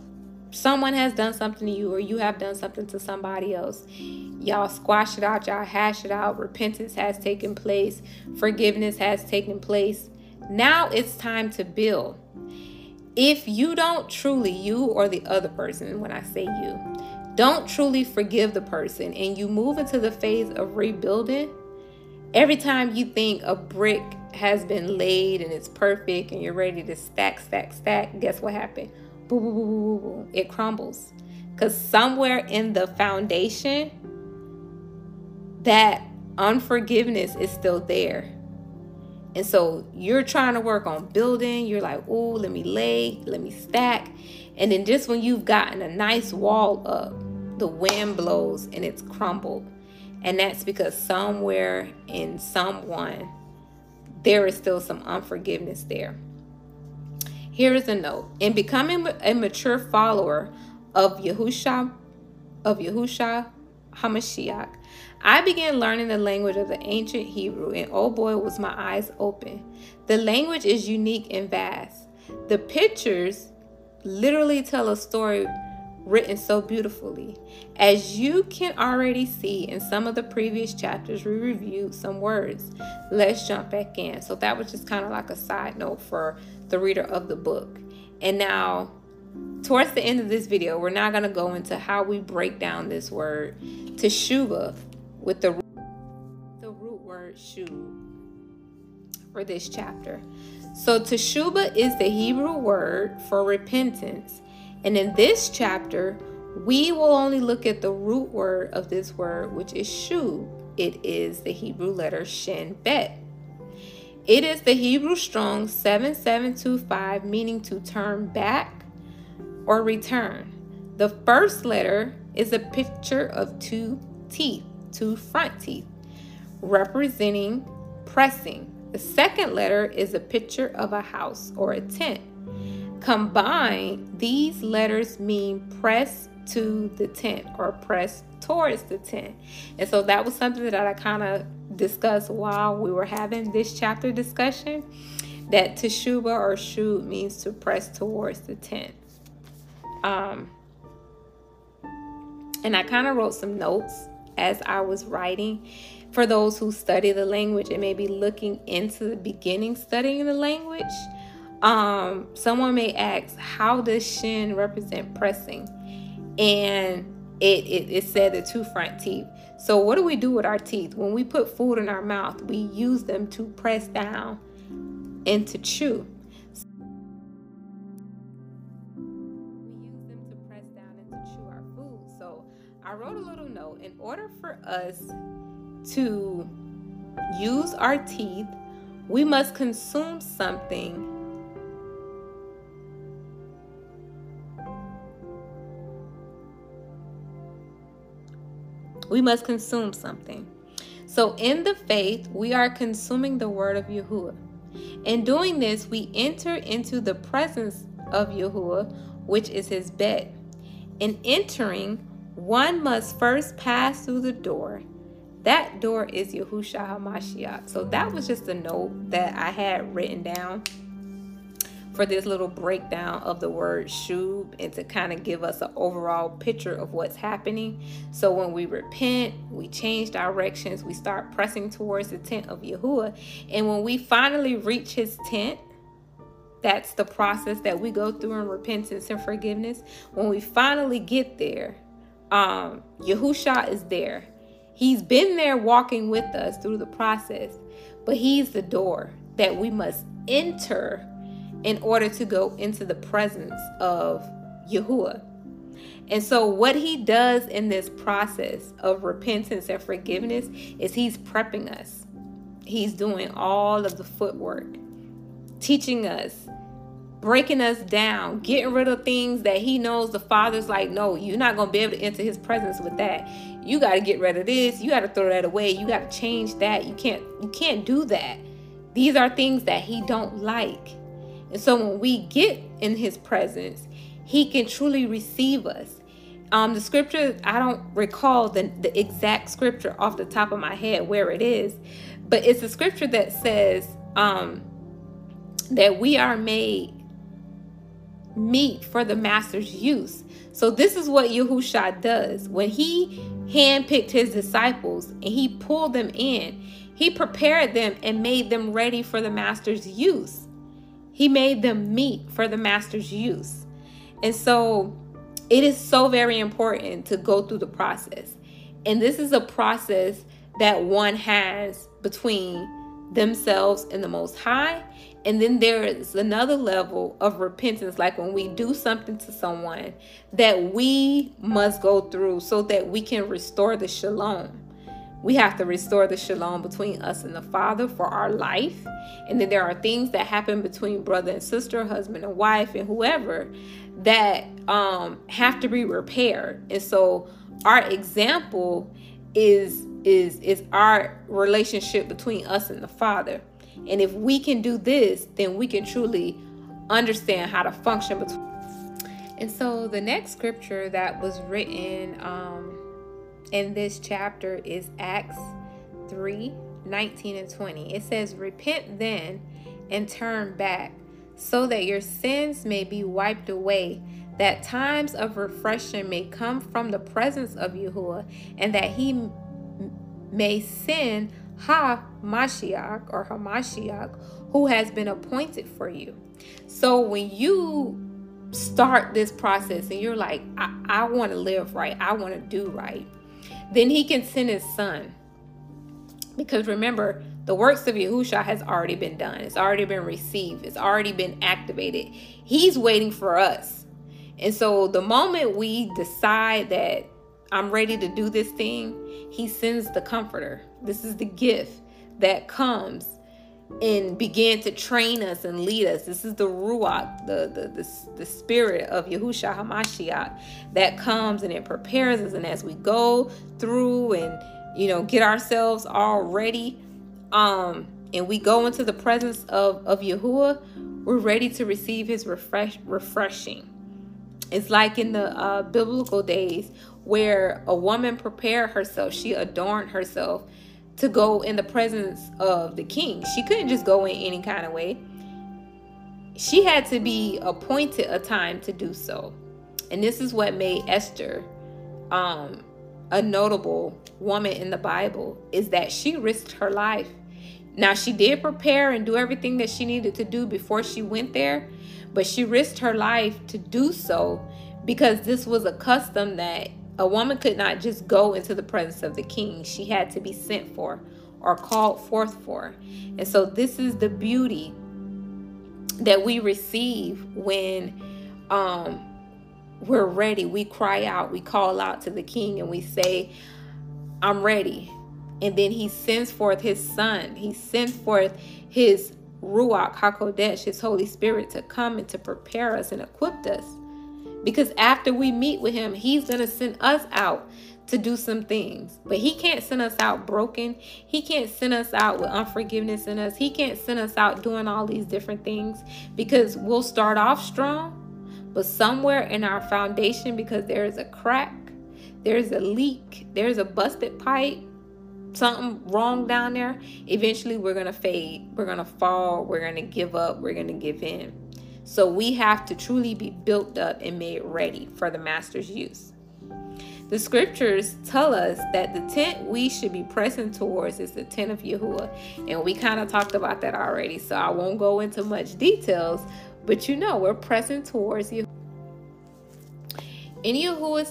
someone has done something to you, or you have done something to somebody else. Y'all squash it out, y'all hash it out. Repentance has taken place, forgiveness has taken place. Now it's time to build. If you don't truly, you or the other person, when I say you, don't truly forgive the person and you move into the phase of rebuilding, every time you think a brick has been laid and it's perfect and you're ready to stack, stack, stack, guess what happened? Boom, boom, boom, boom, boom. It crumbles. Because somewhere in the foundation, that unforgiveness is still there. And so you're trying to work on building. You're like, oh, let me lay, let me stack. And then just when you've gotten a nice wall up, the wind blows and it's crumbled. And that's because somewhere in someone there is still some unforgiveness there. Here is a note. In becoming a mature follower of Yahusha, of Yahusha Hamashiach, I began learning the language of the ancient Hebrew, and oh boy, was my eyes open. The language is unique and vast. The pictures literally tell a story written so beautifully. As you can already see in some of the previous chapters, we reviewed some words. Let's jump back in. So that was just kind of like a side note for the reader of the book. And now, towards the end of this video, we're now going to go into how we break down this word teshuva with the, the root word shu for this chapter. So teshuva is the Hebrew word for repentance and in this chapter, we will only look at the root word of this word, which is shu. It is the Hebrew letter shin bet. It is the Hebrew strong 7725, meaning to turn back or return. The first letter is a picture of two teeth, two front teeth, representing pressing. The second letter is a picture of a house or a tent. Combined, these letters mean press to the tent or press towards the tent. And so that was something that I kind of discussed while we were having this chapter discussion that teshuba or shub means to press towards the tent. Um, and I kind of wrote some notes as I was writing for those who study the language and maybe looking into the beginning studying the language. Um, someone may ask, how does shin represent pressing? And it, it, it said the two front teeth. So, what do we do with our teeth? When we put food in our mouth, we use them to press down and to chew. We use them to press down and to chew our food. So, I wrote a little note in order for us to use our teeth, we must consume something we must consume something. So, in the faith, we are consuming the word of Yahuwah. In doing this, we enter into the presence of Yahuwah, which is his bed. In entering, one must first pass through the door. That door is Yahusha HaMashiach. So that was just a note that I had written down for this little breakdown of the word shub and to kind of give us an overall picture of what's happening. So when we repent, we change directions, we start pressing towards the tent of Yahuwah. And when we finally reach his tent, that's the process that we go through in repentance and forgiveness. When we finally get there, um, Yahusha is there. He's been there walking with us through the process, but he's the door that we must enter in order to go into the presence of Yahuwah. And so, what he does in this process of repentance and forgiveness is he's prepping us. He's doing all of the footwork, teaching us, breaking us down, getting rid of things that he knows the Father's like, no, you're not going to be able to enter his presence with that. You got to get rid of this. You got to throw that away. You got to change that. You can't you can't do that. These are things that he don't like. And so when we get in his presence, he can truly receive us. Um, the scripture, I don't recall the, the exact scripture off the top of my head where it is, but it's a scripture that says um, that we are made meat for the master's use. So this is what Yahusha does. When he handpicked his disciples and he pulled them in, he prepared them and made them ready for the master's use. He made them meat for the master's use. And so it is so very important to go through the process. And this is a process that one has between themselves and the Most High. And then there is another level of repentance, like when we do something to someone that we must go through so that we can restore the shalom. We have to restore the shalom between us and the Father for our life. And then there are things that happen between brother and sister, husband and wife, and whoever that um, have to be repaired. And so our example is is is our relationship between us and the Father. And if we can do this, then we can truly understand how to function between. And so the next scripture that was written um, in this chapter is Acts 3 19 and 20. It says, Repent then and turn back, so that your sins may be wiped away, that times of refreshing may come from the presence of Yahuwah, and that he may send Ha Mashiach or Hamashiach, who has been appointed for you. So when you start this process and you're like, I, I want to live right, I want to do right then he can send his son. Because remember, the works of Yahusha has already been done. It's already been received. It's already been activated. He's waiting for us. And so the moment we decide that I'm ready to do this thing, he sends the comforter. This is the gift that comes and began to train us and lead us. This is the Ruach, the, the, the, the spirit of Yahusha HaMashiach that comes and it prepares us. And as we go through and, you know, get ourselves all ready, um, and we go into the presence of, of Yahuwah, we're ready to receive his refresh refreshing. It's like in the uh, biblical days where a woman prepared herself, she adorned herself to go in the presence of the king. She couldn't just go in any kind of way. She had to be appointed a time to do so. And this is what made Esther um, a notable woman in the Bible is that she risked her life. Now, she did prepare and do everything that she needed to do before she went there, but she risked her life to do so because this was a custom that a woman could not just go into the presence of the king. She had to be sent for or called forth for. And so, this is the beauty that we receive when um, we're ready. We cry out, we call out to the king, and we say, I'm ready. And then he sends forth his son, he sends forth his Ruach HaKodesh, his Holy Spirit, to come and to prepare us and equip us. Because after we meet with him, he's going to send us out to do some things. But he can't send us out broken. He can't send us out with unforgiveness in us. He can't send us out doing all these different things because we'll start off strong, but somewhere in our foundation, because there's a crack, there's a leak, there's a busted pipe, something wrong down there, eventually we're going to fade. We're going to fall. We're going to give up. We're going to give in. So we have to truly be built up and made ready for the master's use. The scriptures tell us that the tent we should be pressing towards is the tent of Yahuwah. And we kind of talked about that already, so I won't go into much details, but you know, we're pressing towards you. In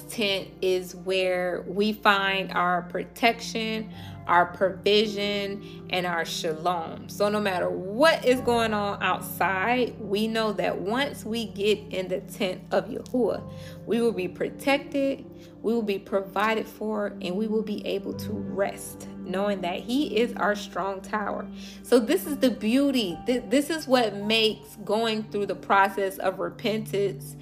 tent is where we find our protection, our provision, and our shalom. So, no matter what is going on outside, we know that once we get in the tent of Yahuwah, we will be protected, we will be provided for, and we will be able to rest, knowing that He is our strong tower. So, this is the beauty. This is what makes going through the process of repentance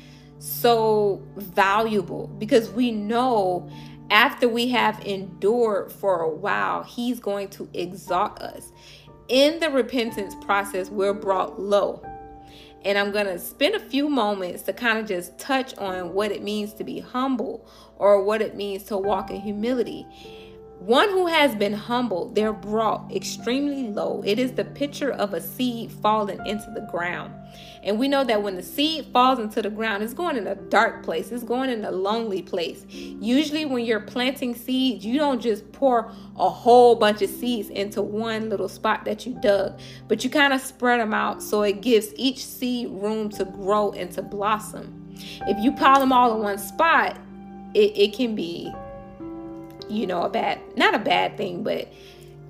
so valuable because we know after we have endured for a while, He's going to exalt us. In the repentance process, we're brought low. And I'm going to spend a few moments to kind of just touch on what it means to be humble or what it means to walk in humility. One who has been humbled, they're brought extremely low. It is the picture of a seed falling into the ground. And we know that when the seed falls into the ground, it's going in a dark place, it's going in a lonely place. Usually, when you're planting seeds, you don't just pour a whole bunch of seeds into one little spot that you dug, but you kind of spread them out so it gives each seed room to grow and to blossom. If you pile them all in one spot, it, it can be you know, a bad, not a bad thing, but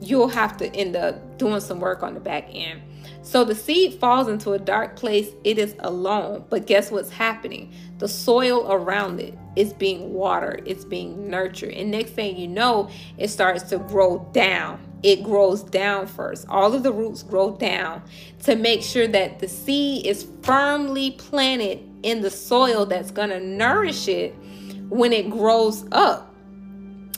you'll have to end up doing some work on the back end. So the seed falls into a dark place, it is alone. But guess what's happening? The soil around it is being watered, it's being nurtured. And next thing you know, it starts to grow down. It grows down first. All of the roots grow down to make sure that the seed is firmly planted in the soil that's going to nourish it when it grows up.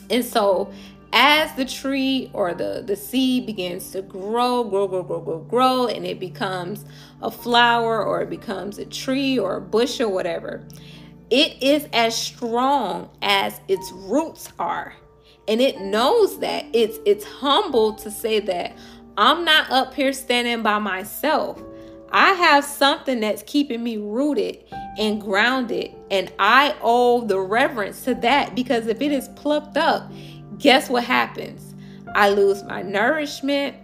And so as the tree or the, the seed begins to grow, grow, grow, grow, grow, grow, and it becomes a flower or it becomes a tree or a bush or whatever, it is as strong as its roots are. And it knows that it's it's humble to say that I'm not up here standing by myself. I have something that's keeping me rooted and grounded, and I owe the reverence to that because if it is plucked up, guess what happens? I lose my nourishment,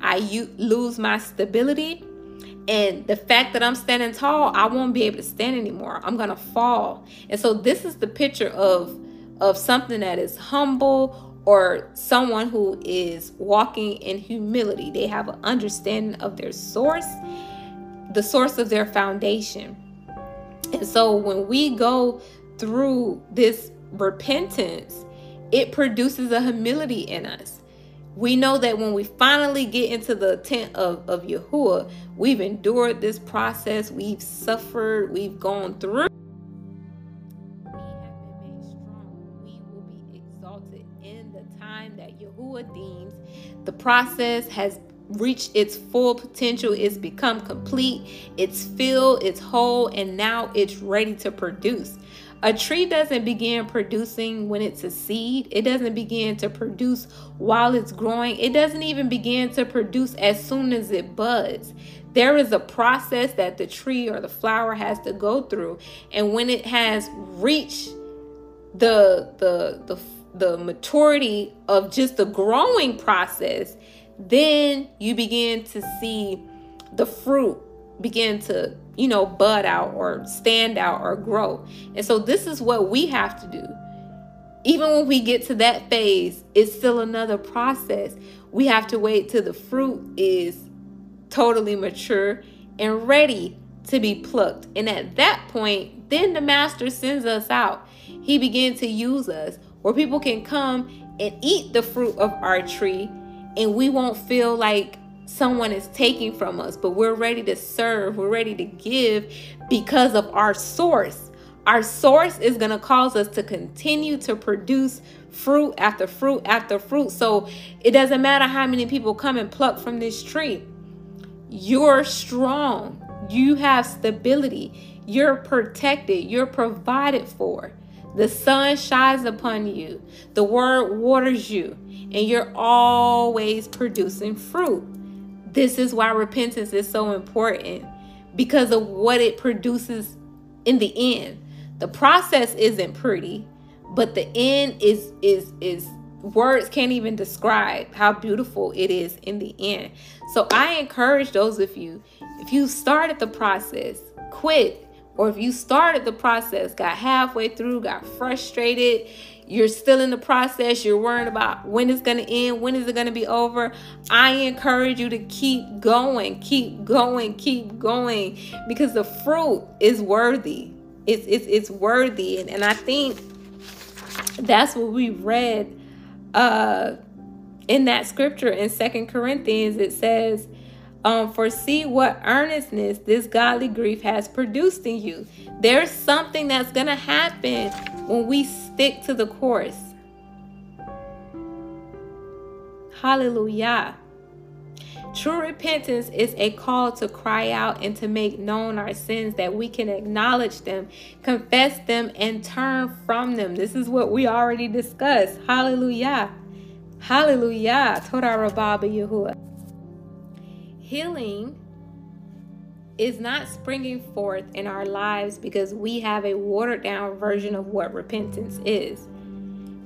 I lose my stability, and the fact that I'm standing tall, I won't be able to stand anymore. I'm gonna fall. And so this is the picture of of something that is humble or someone who is walking in humility. They have an understanding of their source the source of their foundation. And so when we go through this repentance, it produces a humility in us. We know that when we finally get into the tent of, of Yahuwah, we've endured this process, we've suffered, we've gone through. We have been made strong. We will be exalted in the time that Yahuwah deems the process has reached its full potential, it's become complete, it's filled, it's whole, and now it's ready to produce. A tree doesn't begin producing when it's a seed. It doesn't begin to produce while it's growing. It doesn't even begin to produce as soon as it buds. There is a process that the tree or the flower has to go through. And when it has reached the the the the maturity of just the growing process, then you begin to see the fruit begin to, you know, bud out or stand out or grow. And so this is what we have to do. Even when we get to that phase, it's still another process. We have to wait till the fruit is totally mature and ready to be plucked. And at that point, then the master sends us out. He begins to use us where people can come and eat the fruit of our tree and we won't feel like someone is taking from us, but we're ready to serve, we're ready to give because of our source. Our source is going to cause us to continue to produce fruit after fruit after fruit. So it doesn't matter how many people come and pluck from this tree. You're strong. You have stability. You're protected. You're provided for. The sun shines upon you. The word waters you. And you're always producing fruit. This is why repentance is so important because of what it produces in the end. The process isn't pretty, but the end is is is words can't even describe how beautiful it is in the end. So I encourage those of you if you started the process, quit or if you started the process, got halfway through, got frustrated, you're still in the process, you're worrying about when it's going to end, when is it going to be over, I encourage you to keep going, keep going, keep going because the fruit is worthy. It's it's it's worthy. And, and I think that's what we read uh in that scripture in Second Corinthians. It says um, for see what earnestness this godly grief has produced in you. There's something that's going to happen when we stick to the course. Hallelujah. True repentance is a call to cry out and to make known our sins that we can acknowledge them, confess them, and turn from them. This is what we already discussed. Hallelujah. Hallelujah. Toda Rababa Yahuwah healing is not springing forth in our lives because we have a watered down version of what repentance is.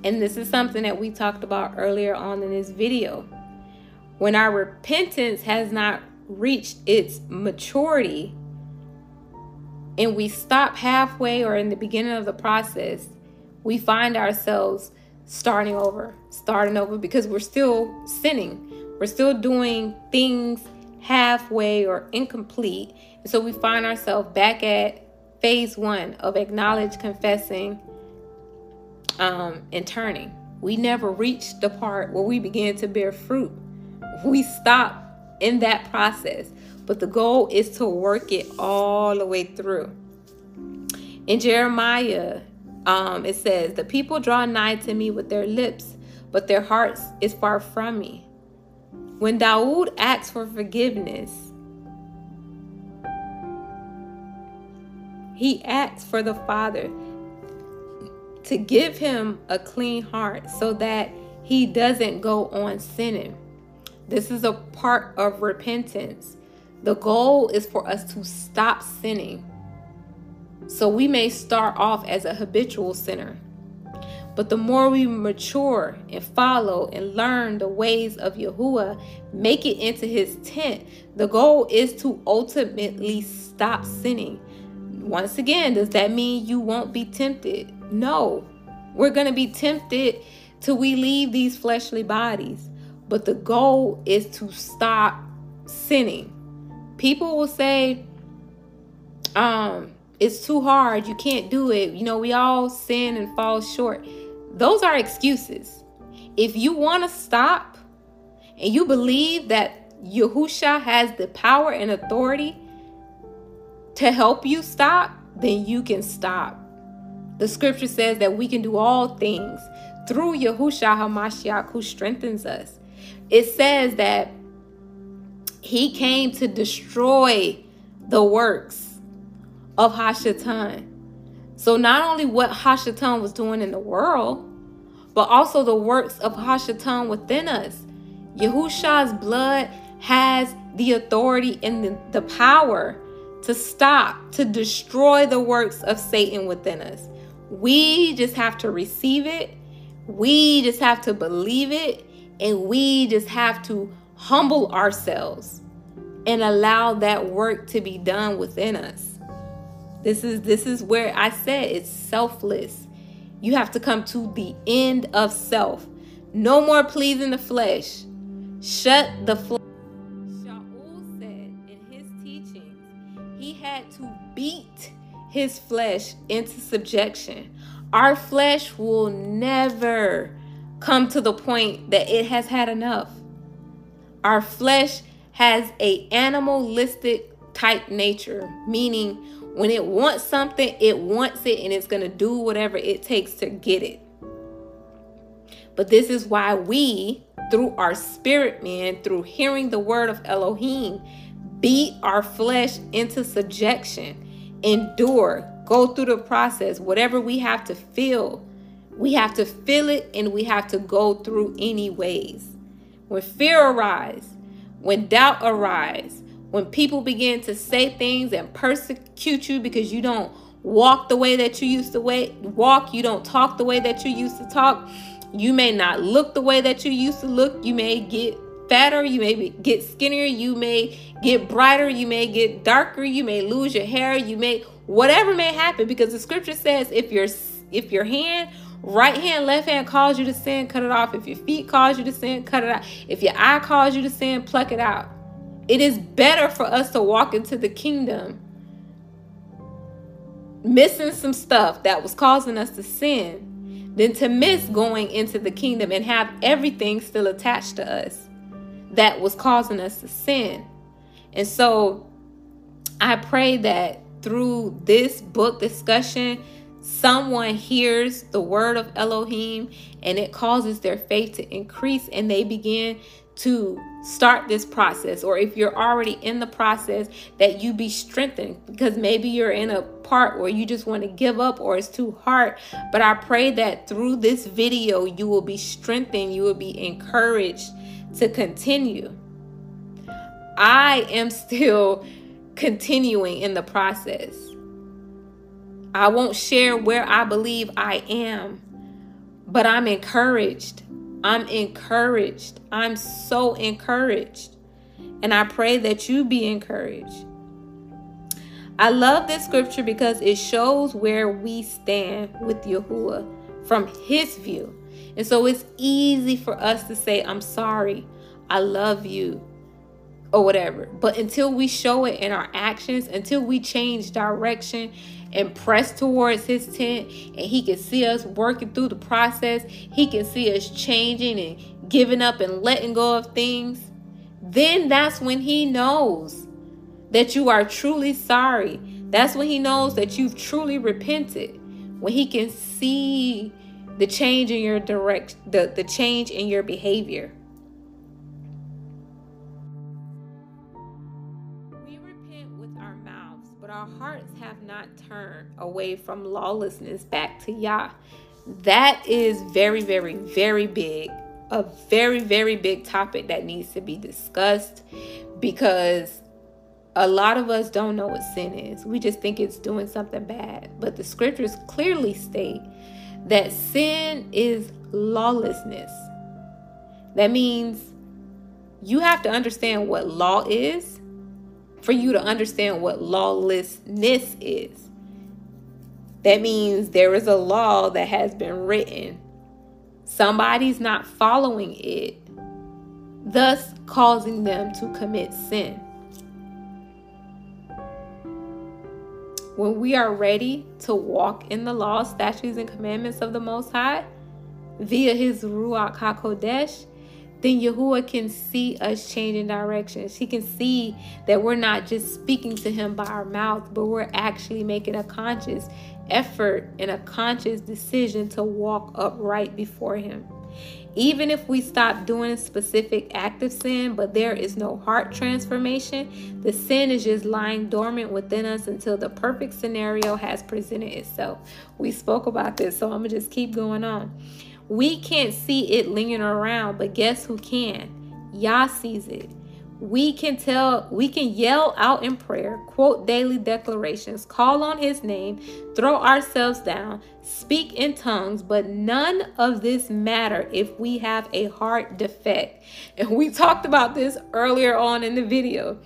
And this is something that we talked about earlier on in this video. When our repentance has not reached its maturity and we stop halfway or in the beginning of the process, we find ourselves starting over, starting over because we're still sinning. We're still doing things halfway or incomplete. And so we find ourselves back at phase one of acknowledge, confessing, um, and turning. We never reach the part where we begin to bear fruit. We stop in that process. But the goal is to work it all the way through. In Jeremiah, um, it says, The people draw nigh to me with their lips, but their hearts is far from me. When Dawood asked for forgiveness, he asked for the Father to give him a clean heart so that he doesn't go on sinning. This is a part of repentance. The goal is for us to stop sinning. So we may start off as a habitual sinner. But the more we mature and follow and learn the ways of Yahuwah, make it into his tent, the goal is to ultimately stop sinning. Once again, does that mean you won't be tempted? No. We're going to be tempted till we leave these fleshly bodies. But the goal is to stop sinning. People will say, um, it's too hard. You can't do it. You know, we all sin and fall short. Those are excuses. If you want to stop and you believe that Yahusha has the power and authority to help you stop, then you can stop. The scripture says that we can do all things through Yahusha HaMashiach who strengthens us. It says that He came to destroy the works of Hashatan. So not only what Hashatan was doing in the world, but also the works of Hashatan within us. Yahusha's blood has the authority and the, the power to stop, to destroy the works of Satan within us. We just have to receive it. We just have to believe it. And we just have to humble ourselves and allow that work to be done within us. This is this is where I said it's selfless. You have to come to the end of self. No more pleasing the flesh. Shut the flesh. Shaul said in his teachings, he had to beat his flesh into subjection. Our flesh will never come to the point that it has had enough. Our flesh has a animalistic type nature, meaning when it wants something, it wants it and it's going to do whatever it takes to get it. But this is why we, through our spirit man, through hearing the word of Elohim, beat our flesh into subjection, endure, go through the process, whatever we have to feel. We have to feel it and we have to go through anyways. When fear arises, when doubt arises, when people begin to say things and persecute you because you don't walk the way that you used to walk, you don't talk the way that you used to talk, you may not look the way that you used to look, you may get fatter, you may get skinnier, you may get brighter, you may get darker, you may lose your hair, you may whatever may happen because the scripture says if your if your hand right hand left hand calls you to sin cut it off. If your feet cause you to sin cut it out. If your eye calls you to sin pluck it out it is better for us to walk into the kingdom missing some stuff that was causing us to sin than to miss going into the kingdom and have everything still attached to us that was causing us to sin. And so i pray that through this book discussion, someone hears the word of Elohim and it causes their faith to increase and they begin to start this process or if you're already in the process that you be strengthened because maybe you're in a part where you just want to give up or it's too hard but I pray that through this video you will be strengthened you will be encouraged to continue I am still continuing in the process. I won't share where I believe I am, but I'm encouraged. I'm encouraged. I'm so encouraged. And I pray that you be encouraged. I love this scripture because it shows where we stand with Yahuwah from his view. And so it's easy for us to say, I'm sorry. I love you or whatever. But until we show it in our actions, until we change direction and press towards his tent and he can see us working through the process, he can see us changing and giving up and letting go of things, then that's when he knows that you are truly sorry. That's when he knows that you've truly repented. When he can see the change in your direct the, the change in your behavior. Turn away from lawlessness back to Yah. That is very, very, very big. A very, very big topic that needs to be discussed because a lot of us don't know what sin is. We just think it's doing something bad. But the scriptures clearly state that sin is lawlessness. That means you have to understand what law is for you to understand what lawlessness is. That means there is a law that has been written. Somebody's not following it, thus causing them to commit sin. When we are ready to walk in the law, statutes, and commandments of the Most High via His Ruach HaKodesh, then Yahuwah can see us changing directions. He can see that we're not just speaking to Him by our mouth, but we're actually making a conscious effort and a conscious decision to walk upright before Him. Even if we stop doing specific of sin, but there is no heart transformation, the sin is just lying dormant within us until the perfect scenario has presented itself. We spoke about this, so I'm to just keep going on. We can't see it lingering around, but guess who can? Yah sees it we can tell we can yell out in prayer quote daily declarations call on his name throw ourselves down speak in tongues but none of this matter if we have a heart defect. And we talked about this earlier on in the video.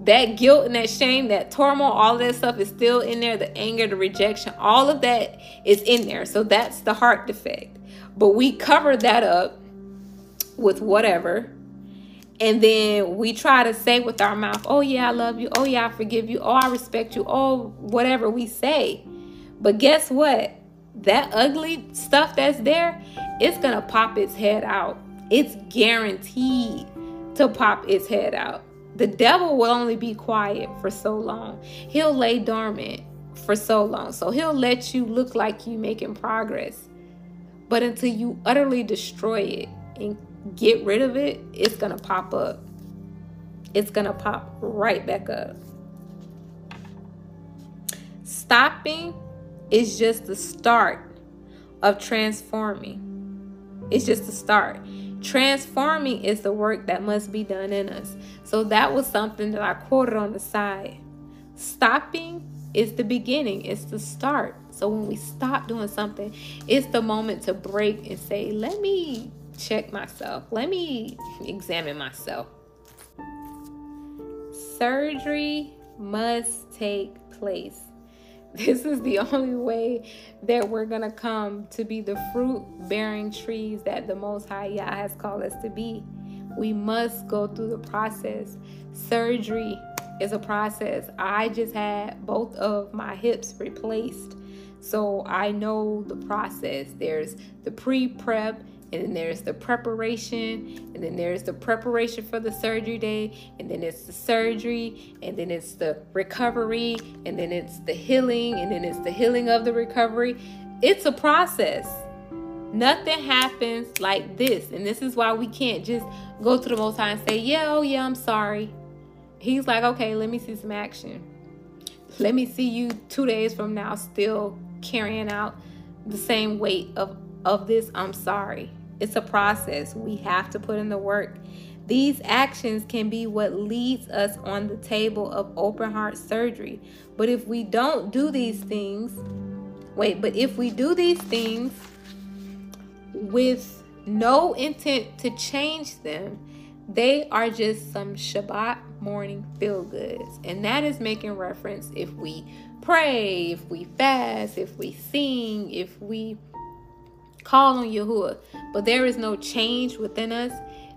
That guilt and that shame that turmoil all that stuff is still in there the anger the rejection all of that is in there. So that's the heart defect. But we cover that up with whatever and then we try to say with our mouth, oh, yeah, I love you. Oh, yeah, I forgive you. Oh, I respect you. Oh, whatever we say. But guess what? That ugly stuff that's there, it's going to pop its head out. It's guaranteed to pop its head out. The devil will only be quiet for so long. He'll lay dormant for so long. So he'll let you look like you making progress. But until you utterly destroy it and get rid of it, it's going to pop up. It's going to pop right back up. Stopping is just the start of transforming. It's just the start. Transforming is the work that must be done in us. So that was something that I quoted on the side. Stopping is the beginning, it's the start. So when we stop doing something, it's the moment to break and say, let me check myself. Let me examine myself. Surgery must take place. This is the only way that we're going to come to be the fruit bearing trees that the Most High Yah has called us to be. We must go through the process. Surgery is a process. I just had both of my hips replaced. So I know the process. There's the pre prep and then there's the preparation, and then there's the preparation for the surgery day, and then it's the surgery, and then it's the recovery, and then it's the healing, and then it's the healing of the recovery. It's a process. Nothing happens like this. And this is why we can't just go to the Most High and say, Yeah, oh, yeah, I'm sorry. He's like, Okay, let me see some action. Let me see you two days from now still carrying out the same weight of, of this. I'm sorry. It's a process. We have to put in the work. These actions can be what leads us on the table of open heart surgery. But if we don't do these things, wait, but if we do these things with no intent to change them, they are just some Shabbat morning feel goods. And that is making reference if we pray, if we fast, if we sing, if we call on Yahuwah, but there is no change within us.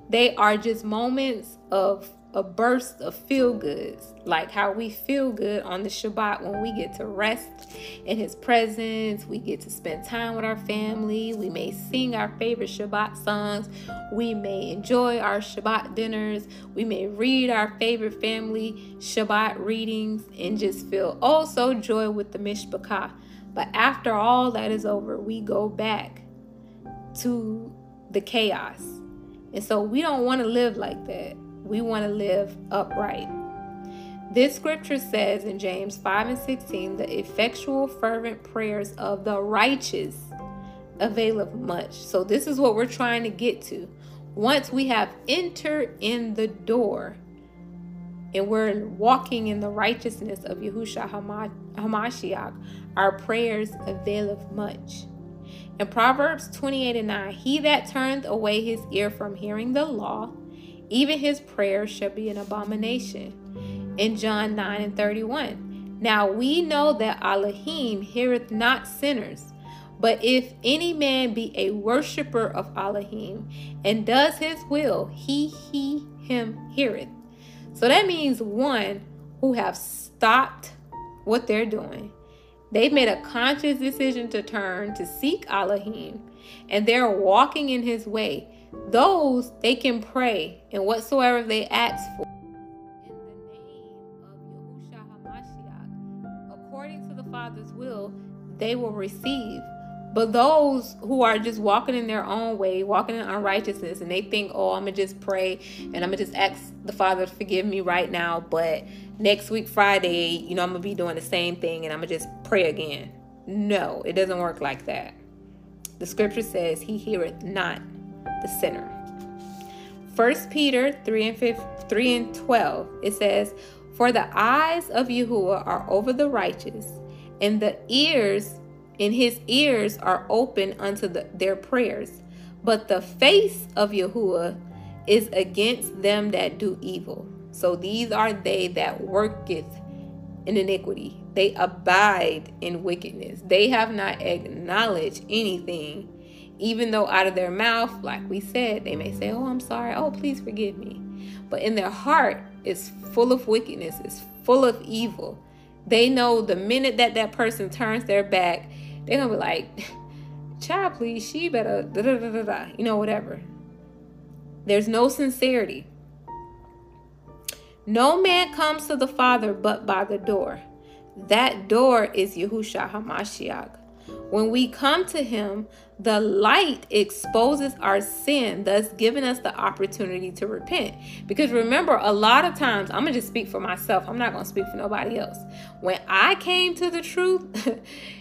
They are just moments of a burst of feel goods, like how we feel good on the Shabbat when we get to rest in His presence. We get to spend time with our family. We may sing our favorite Shabbat songs. We may enjoy our Shabbat dinners. We may read our favorite family Shabbat readings and just feel oh also joy with the Mishpachah. But after all that is over, we go back to the chaos. And so we don't want to live like that. We want to live upright. This scripture says in James 5 and 16, the effectual, fervent prayers of the righteous availeth much. So, this is what we're trying to get to. Once we have entered in the door and we're walking in the righteousness of Yahusha Hamashiach, our prayers availeth much. In Proverbs 28 and 9, he that turneth away his ear from hearing the law, even his prayer shall be an abomination. In John 9 and 31, now we know that Elohim heareth not sinners, but if any man be a worshipper of Elohim and does his will, he, he, him heareth. So that means one who have stopped what they're doing They've made a conscious decision to turn to seek Elohim and they're walking in his way. Those they can pray and whatsoever they ask for. In the name of Yahushua HaMashiach, according to the Father's will, they will receive. But those who are just walking in their own way, walking in unrighteousness, and they think, oh, I'm going to just pray and I'm going to just ask the Father to forgive me right now. But next week, Friday, you know, I'm going to be doing the same thing and I'm going to just pray again. No, it doesn't work like that. The scripture says, He heareth not the sinner. First Peter 3 and 5, 3 and 12, it says, For the eyes of Yahuwah are over the righteous, and the ears in his ears are open unto the, their prayers. But the face of Yahuwah is against them that do evil. So these are they that worketh in iniquity. They abide in wickedness. They have not acknowledged anything, even though out of their mouth, like we said, they may say, Oh, I'm sorry. Oh, please forgive me. But in their heart, it's full of wickedness, it's full of evil. They know the minute that that person turns their back, they're gonna be like, child, please, she better, da da da da da, you know, whatever. There's no sincerity. No man comes to the Father but by the door. That door is Yahusha HaMashiach. When we come to him, the light exposes our sin, thus giving us the opportunity to repent. Because remember, a lot of times, I'm going to just speak for myself. I'm not going to speak for nobody else. When I came to the truth,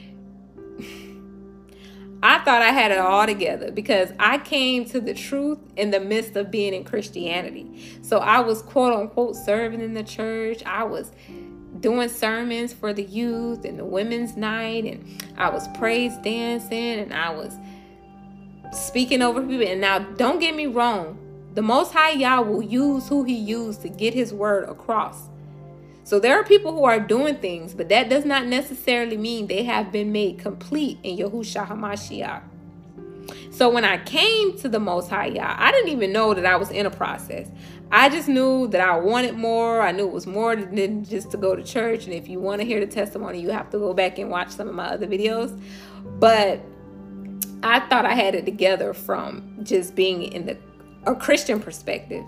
I thought I had it all together because I came to the truth in the midst of being in Christianity. So I was quote unquote serving in the church. I was doing sermons for the youth and the women's night and I was praise dancing and I was speaking over people. And now don't get me wrong, the most high Yah will use who he used to get his word across. So there are people who are doing things, but that does not necessarily mean they have been made complete in Yahushua HaMashiach. So when I came to the Most High Yah, I didn't even know that I was in a process. I just knew that I wanted more. I knew it was more than just to go to church. And if you want to hear the testimony, you have to go back and watch some of my other videos. But I thought I had it together from just being in the a Christian perspective.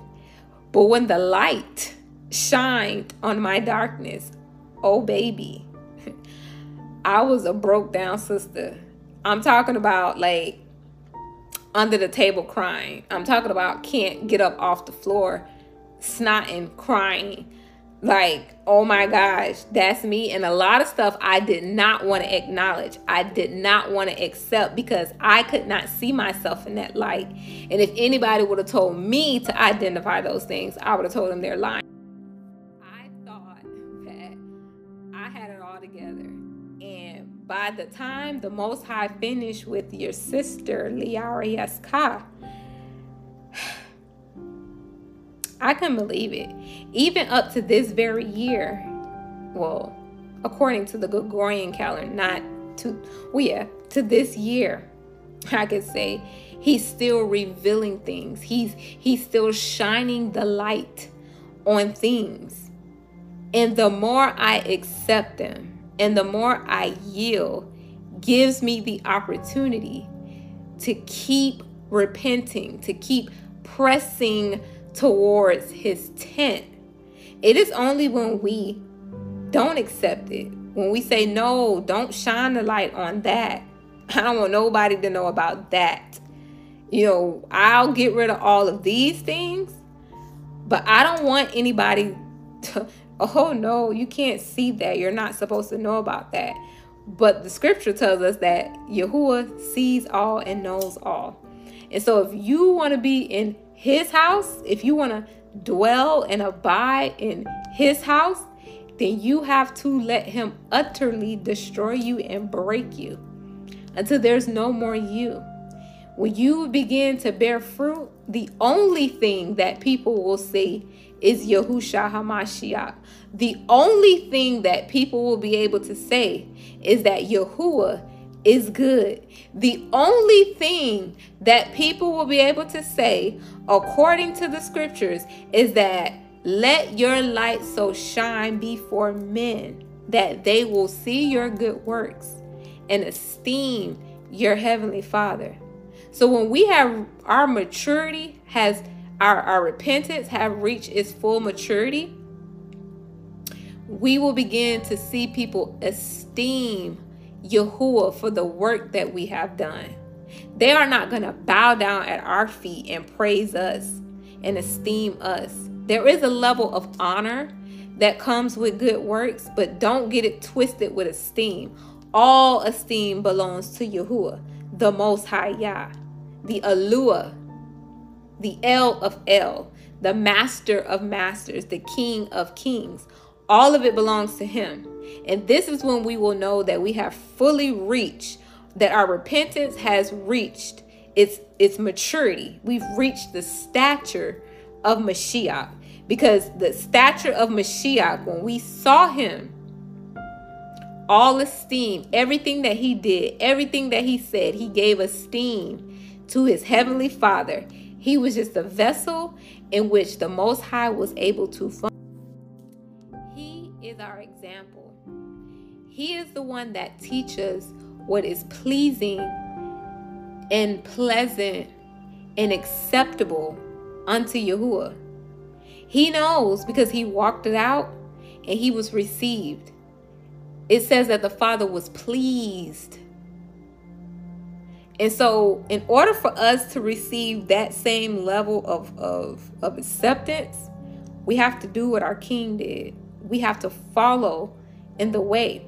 But when the light shined on my darkness. Oh, baby. I was a broke down sister. I'm talking about like under the table crying. I'm talking about can't get up off the floor, snotting, crying. Like, oh my gosh, that's me. And a lot of stuff I did not want to acknowledge. I did not want to accept because I could not see myself in that light. And if anybody would have told me to identify those things, I would have told them they're lying. By the time the Most High finished with your sister, Liara Yaska, I couldn't believe it. Even up to this very year, well, according to the Gregorian calendar, not to, well, yeah, to this year, I could say he's still revealing things. He's he's still shining the light on things. And the more I accept them, and the more I yield, gives me the opportunity to keep repenting, to keep pressing towards his tent. It is only when we don't accept it, when we say, no, don't shine the light on that. I don't want nobody to know about that. You know, I'll get rid of all of these things, but I don't want anybody to, oh no, you can't see that. You're not supposed to know about that. But the scripture tells us that Yahuwah sees all and knows all. And so if you want to be in his house, if you want to dwell and abide in his house, then you have to let him utterly destroy you and break you until there's no more you. When you begin to bear fruit, the only thing that people will see is Yahusha HaMashiach. The only thing that people will be able to say is that Yahuwah is good. The only thing that people will be able to say, according to the scriptures, is that let your light so shine before men that they will see your good works and esteem your heavenly Father. So when we have our maturity has our, our repentance have reached its full maturity, we will begin to see people esteem Yahuwah for the work that we have done. They are not going to bow down at our feet and praise us and esteem us. There is a level of honor that comes with good works, but don't get it twisted with esteem. All esteem belongs to Yahuwah, the Most High Yah, the Alua, the L of L, the Master of Masters, the King of Kings. All of it belongs to Him. And this is when we will know that we have fully reached, that our repentance has reached its, its maturity. We've reached the stature of Mashiach. Because the stature of Mashiach, when we saw him, all esteem, everything that he did, everything that he said, he gave esteem to his heavenly Father. He was just a vessel in which the Most High was able to function. He is our example. He is the one that teaches what is pleasing and pleasant and acceptable unto Yahuwah. He knows because he walked it out and he was received. It says that the Father was pleased. And so, in order for us to receive that same level of, of, of acceptance, we have to do what our King did. We have to follow in the way.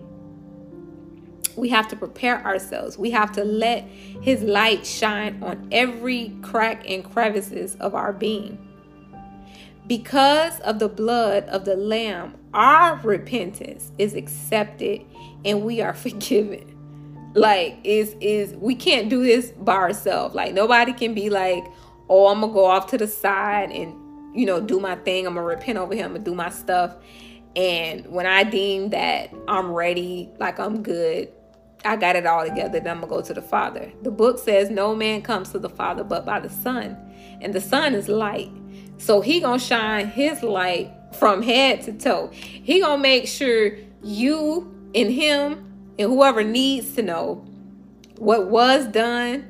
We have to prepare ourselves. We have to let His light shine on every crack and crevices of our being. Because of the blood of the Lamb, our repentance is accepted and we are forgiven. Like is is we can't do this by ourselves. Like nobody can be like, oh, I'm gonna go off to the side and you know do my thing. I'm gonna repent over him and do my stuff. And when I deem that I'm ready, like I'm good, I got it all together, then I'm gonna go to the Father. The book says no man comes to the Father but by the Son. And the Son is light. So he gonna shine his light from head to toe. He gonna make sure you and him and whoever needs to know what was done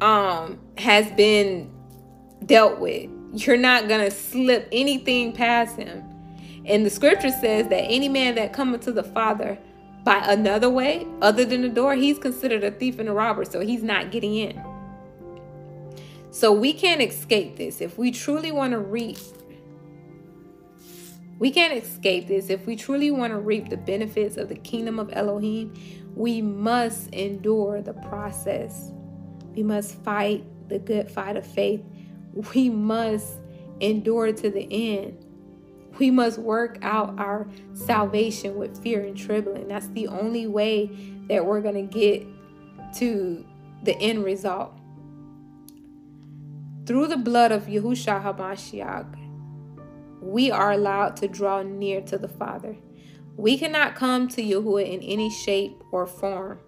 um has been dealt with. You're not gonna slip anything past him. And the scripture says that any man that cometh to the Father by another way other than the door, he's considered a thief and a robber, so he's not getting in. So we can't escape this. If we truly want to reap, we can't escape this. If we truly want to reap the benefits of the kingdom of Elohim, we must endure the process. We must fight the good fight of faith. We must endure to the end. We must work out our salvation with fear and trembling. That's the only way that we're going to get to the end result. Through the blood of Yahushua HaMashiach, we are allowed to draw near to the Father. We cannot come to Yahuwah in any shape or form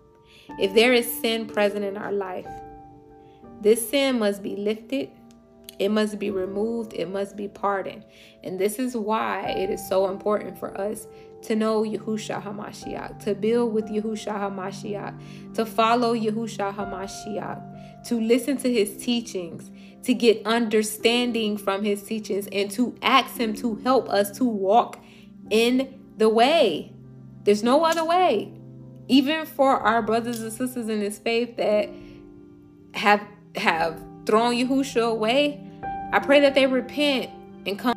if there is sin present in our life. This sin must be lifted, it must be removed, it must be pardoned. And this is why it is so important for us to know Yahusha HaMashiach, to build with Yahusha HaMashiach, to follow Yahusha HaMashiach, to listen to his teachings, to get understanding from his teachings, and to ask him to help us to walk in the way. There's no other way. Even for our brothers and sisters in this faith that have have thrown Yahusha away, I pray that they repent and come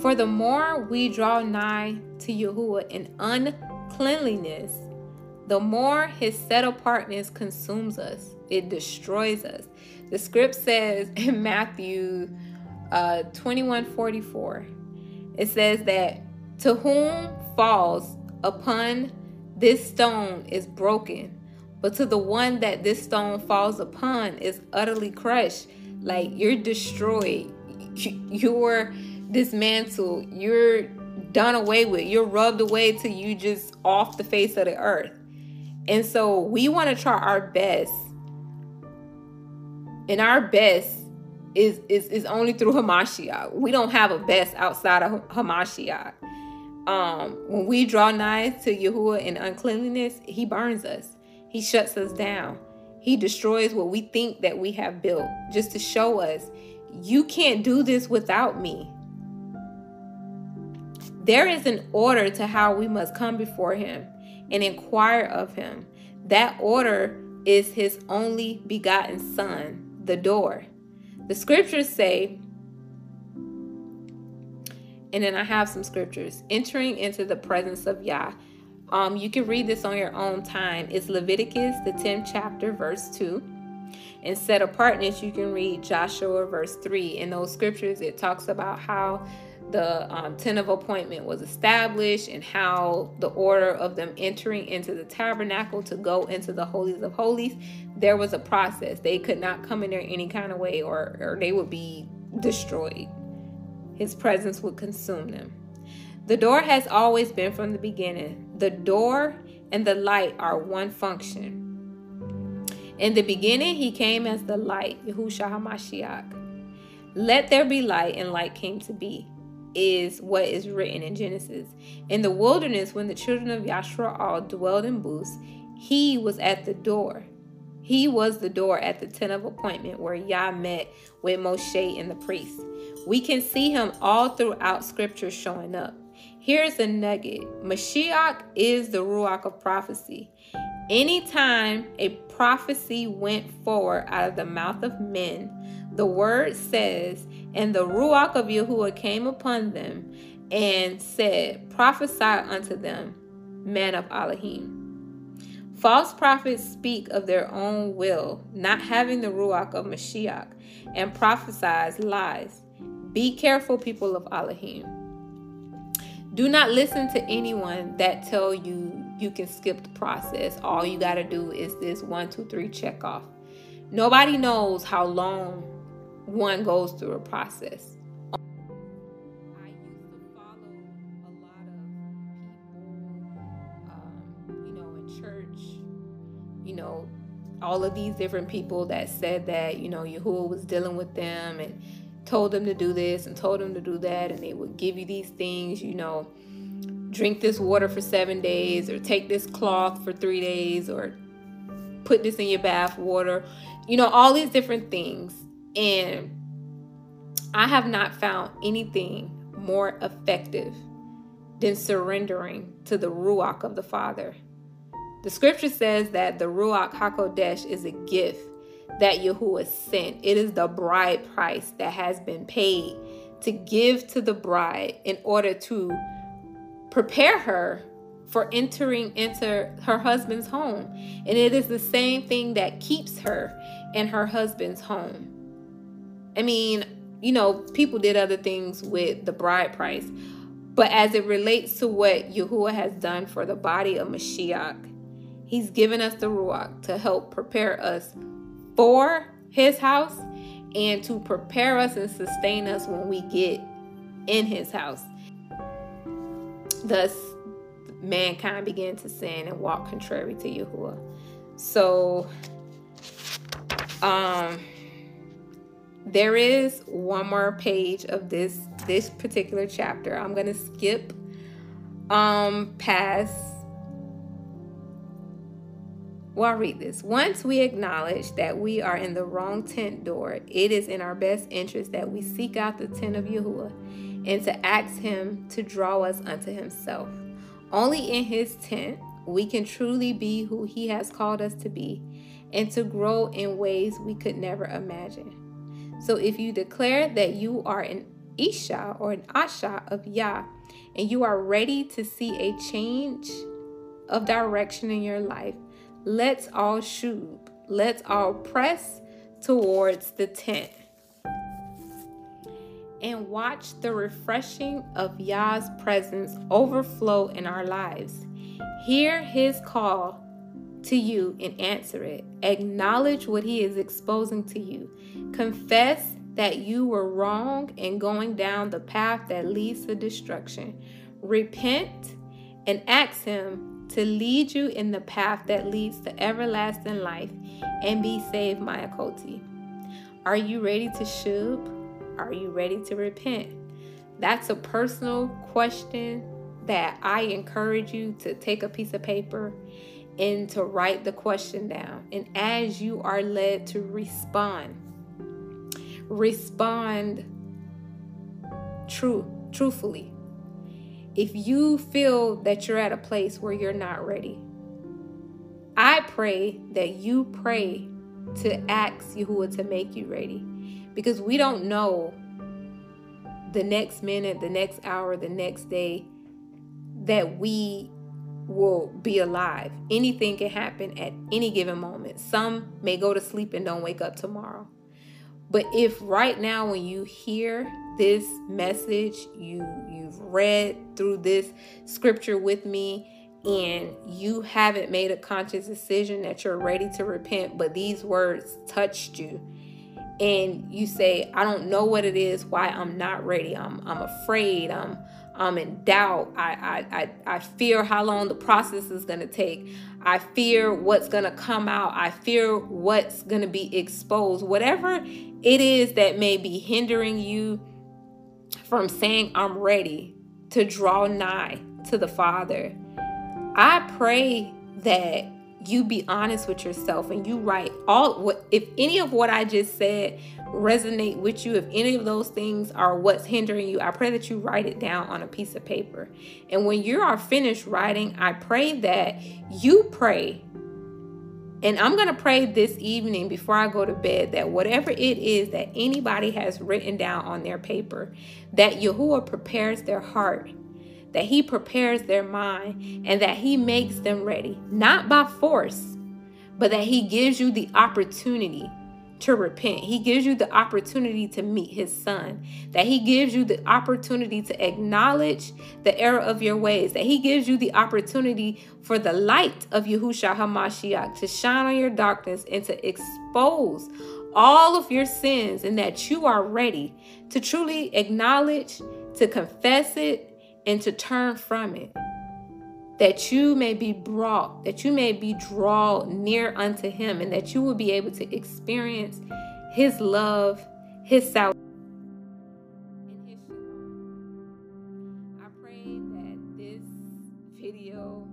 for the more we draw nigh to Yahuwah in uncleanliness, the more his set apartness consumes us. It destroys us. The script says in Matthew uh, 21 44, it says that to whom falls upon this stone is broken, but to the one that this stone falls upon is utterly crushed. Like you're destroyed. You're dismantled, you're done away with, you're rubbed away till you just off the face of the earth. And so we want to try our best. And our best is, is, is only through Hamashiach. We don't have a best outside of Hamashiach. Um, when we draw nigh to Yahuwah in uncleanliness, he burns us. He shuts us down. He destroys what we think that we have built just to show us you can't do this without me. There is an order to how we must come before him and inquire of him. That order is his only begotten Son, the door. The scriptures say, and then I have some scriptures entering into the presence of Yah. Um, you can read this on your own time. It's Leviticus, the 10th chapter, verse 2. And set apartness, you can read Joshua, verse 3. In those scriptures, it talks about how the um, tent of appointment was established and how the order of them entering into the tabernacle to go into the holies of holies there was a process. They could not come in there any kind of way or, or they would be destroyed. His presence would consume them. The door has always been from the beginning. The door and the light are one function. In the beginning he came as the light Yahushua HaMashiach. Let there be light and light came to be is what is written in Genesis. In the wilderness, when the children of Yashraal dwelled in booths, he was at the door. He was the door at the tent of appointment where Yah met with Moshe and the priests. We can see him all throughout scripture showing up. Here's a nugget Mashiach is the Ruach of prophecy. Anytime a prophecy went forward out of the mouth of men, the word says, And the Ruach of Yahuwah came upon them and said, Prophesy unto them, men of Elohim. False prophets speak of their own will, not having the Ruach of Mashiach, and prophesies lies. Be careful, people of Elohim. Do not listen to anyone that tell you you can skip the process. All you got to do is this one, two, three check off. Nobody knows how long one goes through a process. I used to follow a lot of people, um, you know, in church, you know, all of these different people that said that, you know, Yahuwah was dealing with them and told them to do this and told them to do that, and they would give you these things, you know, drink this water for seven days, or take this cloth for three days, or put this in your bath water, you know, all these different things. And I have not found anything more effective than surrendering to the Ruach of the Father. The scripture says that the Ruach HaKodesh is a gift that Yahuwah sent. It is the bride price that has been paid to give to the bride in order to prepare her for entering into her husband's home. And it is the same thing that keeps her in her husband's home. I mean, you know, people did other things with the bride price. But as it relates to what Yahuwah has done for the body of Mashiach, He's given us the Ruach to help prepare us for His house and to prepare us and sustain us when we get in His house. Thus, mankind began to sin and walk contrary to Yahuwah. So, um, there is one more page of this this particular chapter. I'm gonna skip um past well, I'll read this. Once we acknowledge that we are in the wrong tent door, it is in our best interest that we seek out the tent of Yahuwah and to ask Him to draw us unto Himself. Only in His tent we can truly be who He has called us to be and to grow in ways we could never imagine. So if you declare that you are an Isha or an Asha of Yah, and you are ready to see a change of direction in your life, let's all shoot. Let's all press towards the tent and watch the refreshing of Yah's presence overflow in our lives. Hear his call to you and answer it. Acknowledge what he is exposing to you. Confess that you were wrong in going down the path that leads to destruction. Repent and ask him to lead you in the path that leads to everlasting life and be saved, Mayakoti. Are you ready to shub? Are you ready to repent? That's a personal question that I encourage you to take a piece of paper and to write the question down. And as you are led to respond, respond true, truthfully. if you feel that you're at a place where you're not ready, I pray that you pray to ask Yahuwah to make you ready. Because we don't know the next minute, the next hour, the next day that we will be alive. Anything can happen at any given moment. Some may go to sleep and don't wake up tomorrow. But if right now when you hear this message, you you've read through this scripture with me and you haven't made a conscious decision that you're ready to repent, but these words touched you and you say, I don't know what it is, why I'm not ready. I'm I'm afraid. I'm Um, I'm in doubt. I I I, I fear how long the process is gonna take. I fear what's gonna come out. I fear what's gonna be exposed. Whatever it is that may be hindering you from saying, I'm ready to draw nigh to the Father. I pray that you be honest with yourself and you write all what if any of what I just said resonate with you, if any of those things are what's hindering you, I pray that you write it down on a piece of paper. And when you are finished writing, I pray that you pray. And I'm going to pray this evening before I go to bed that whatever it is that anybody has written down on their paper, that Yahuwah prepares their heart that He prepares their mind and that He makes them ready, not by force, but that He gives you the opportunity to repent. He gives you the opportunity to meet His Son, that He gives you the opportunity to acknowledge the error of your ways, that He gives you the opportunity for the light of Yahushua HaMashiach to shine on your darkness and to expose all of your sins, and that you are ready to truly acknowledge, to confess it, and to turn from it, that you may be brought, that you may be drawn near unto him, and that you will be able to experience his love, his salvation. I pray that this video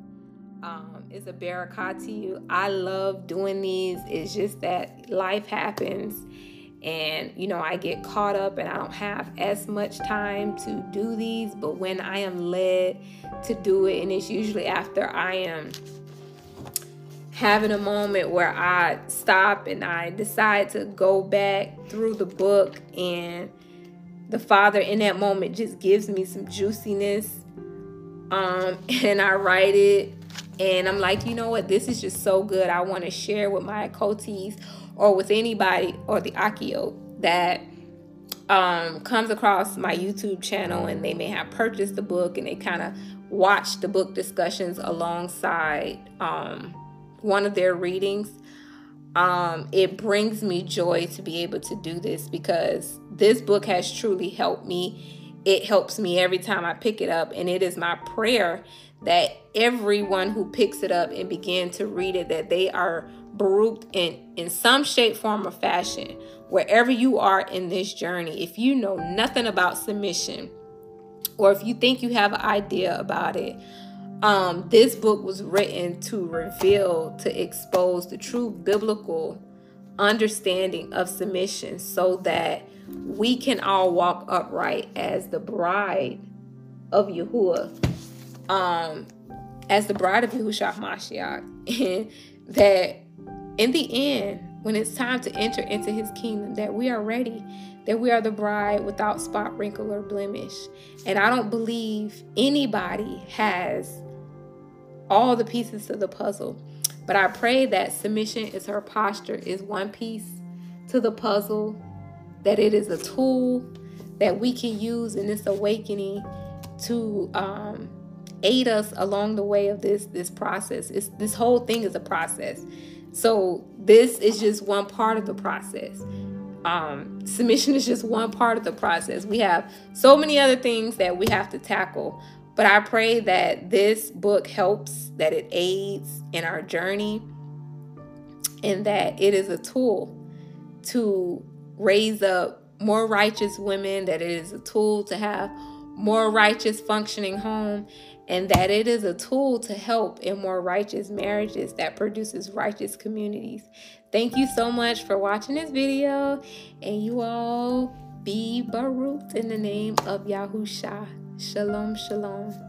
um, is a barakah to you. I love doing these. It's just that life happens and you know i get caught up and i don't have as much time to do these but when i am led to do it and it's usually after i am having a moment where i stop and i decide to go back through the book and the father in that moment just gives me some juiciness um and i write it and i'm like you know what? This is just so good. I want to share with my coatees or with anybody or the Akio that um, comes across my YouTube channel and they may have purchased the book and they kind of watch the book discussions alongside um, one of their readings. Um, it brings me joy to be able to do this because this book has truly helped me. It helps me every time I pick it up, and it is my prayer that everyone who picks it up and begin to read it that they are Baruch in, in some shape, form, or fashion, wherever you are in this journey, if you know nothing about submission, or if you think you have an idea about it, um, this book was written to reveal, to expose the true biblical understanding of submission so that we can all walk upright as the bride of Yahuwah, um, as the bride of Yahushua Mashiach, and that in the end, when it's time to enter into his kingdom, that we are ready, that we are the bride without spot, wrinkle, or blemish. And I don't believe anybody has all the pieces to the puzzle. But I pray that submission is her posture, is one piece to the puzzle, that it is a tool that we can use in this awakening to um, aid us along the way of this this process. It's, this whole thing is a process. So this is just one part of the process. Um, submission is just one part of the process. We have so many other things that we have to tackle. But I pray that this book helps, that it aids in our journey, and that it is a tool to raise up more righteous women, that it is a tool to have more righteous functioning home, and that it is a tool to help in more righteous marriages that produces righteous communities. Thank you so much for watching this video, and you all be Baruch in the name of Yahusha. Shalom, shalom.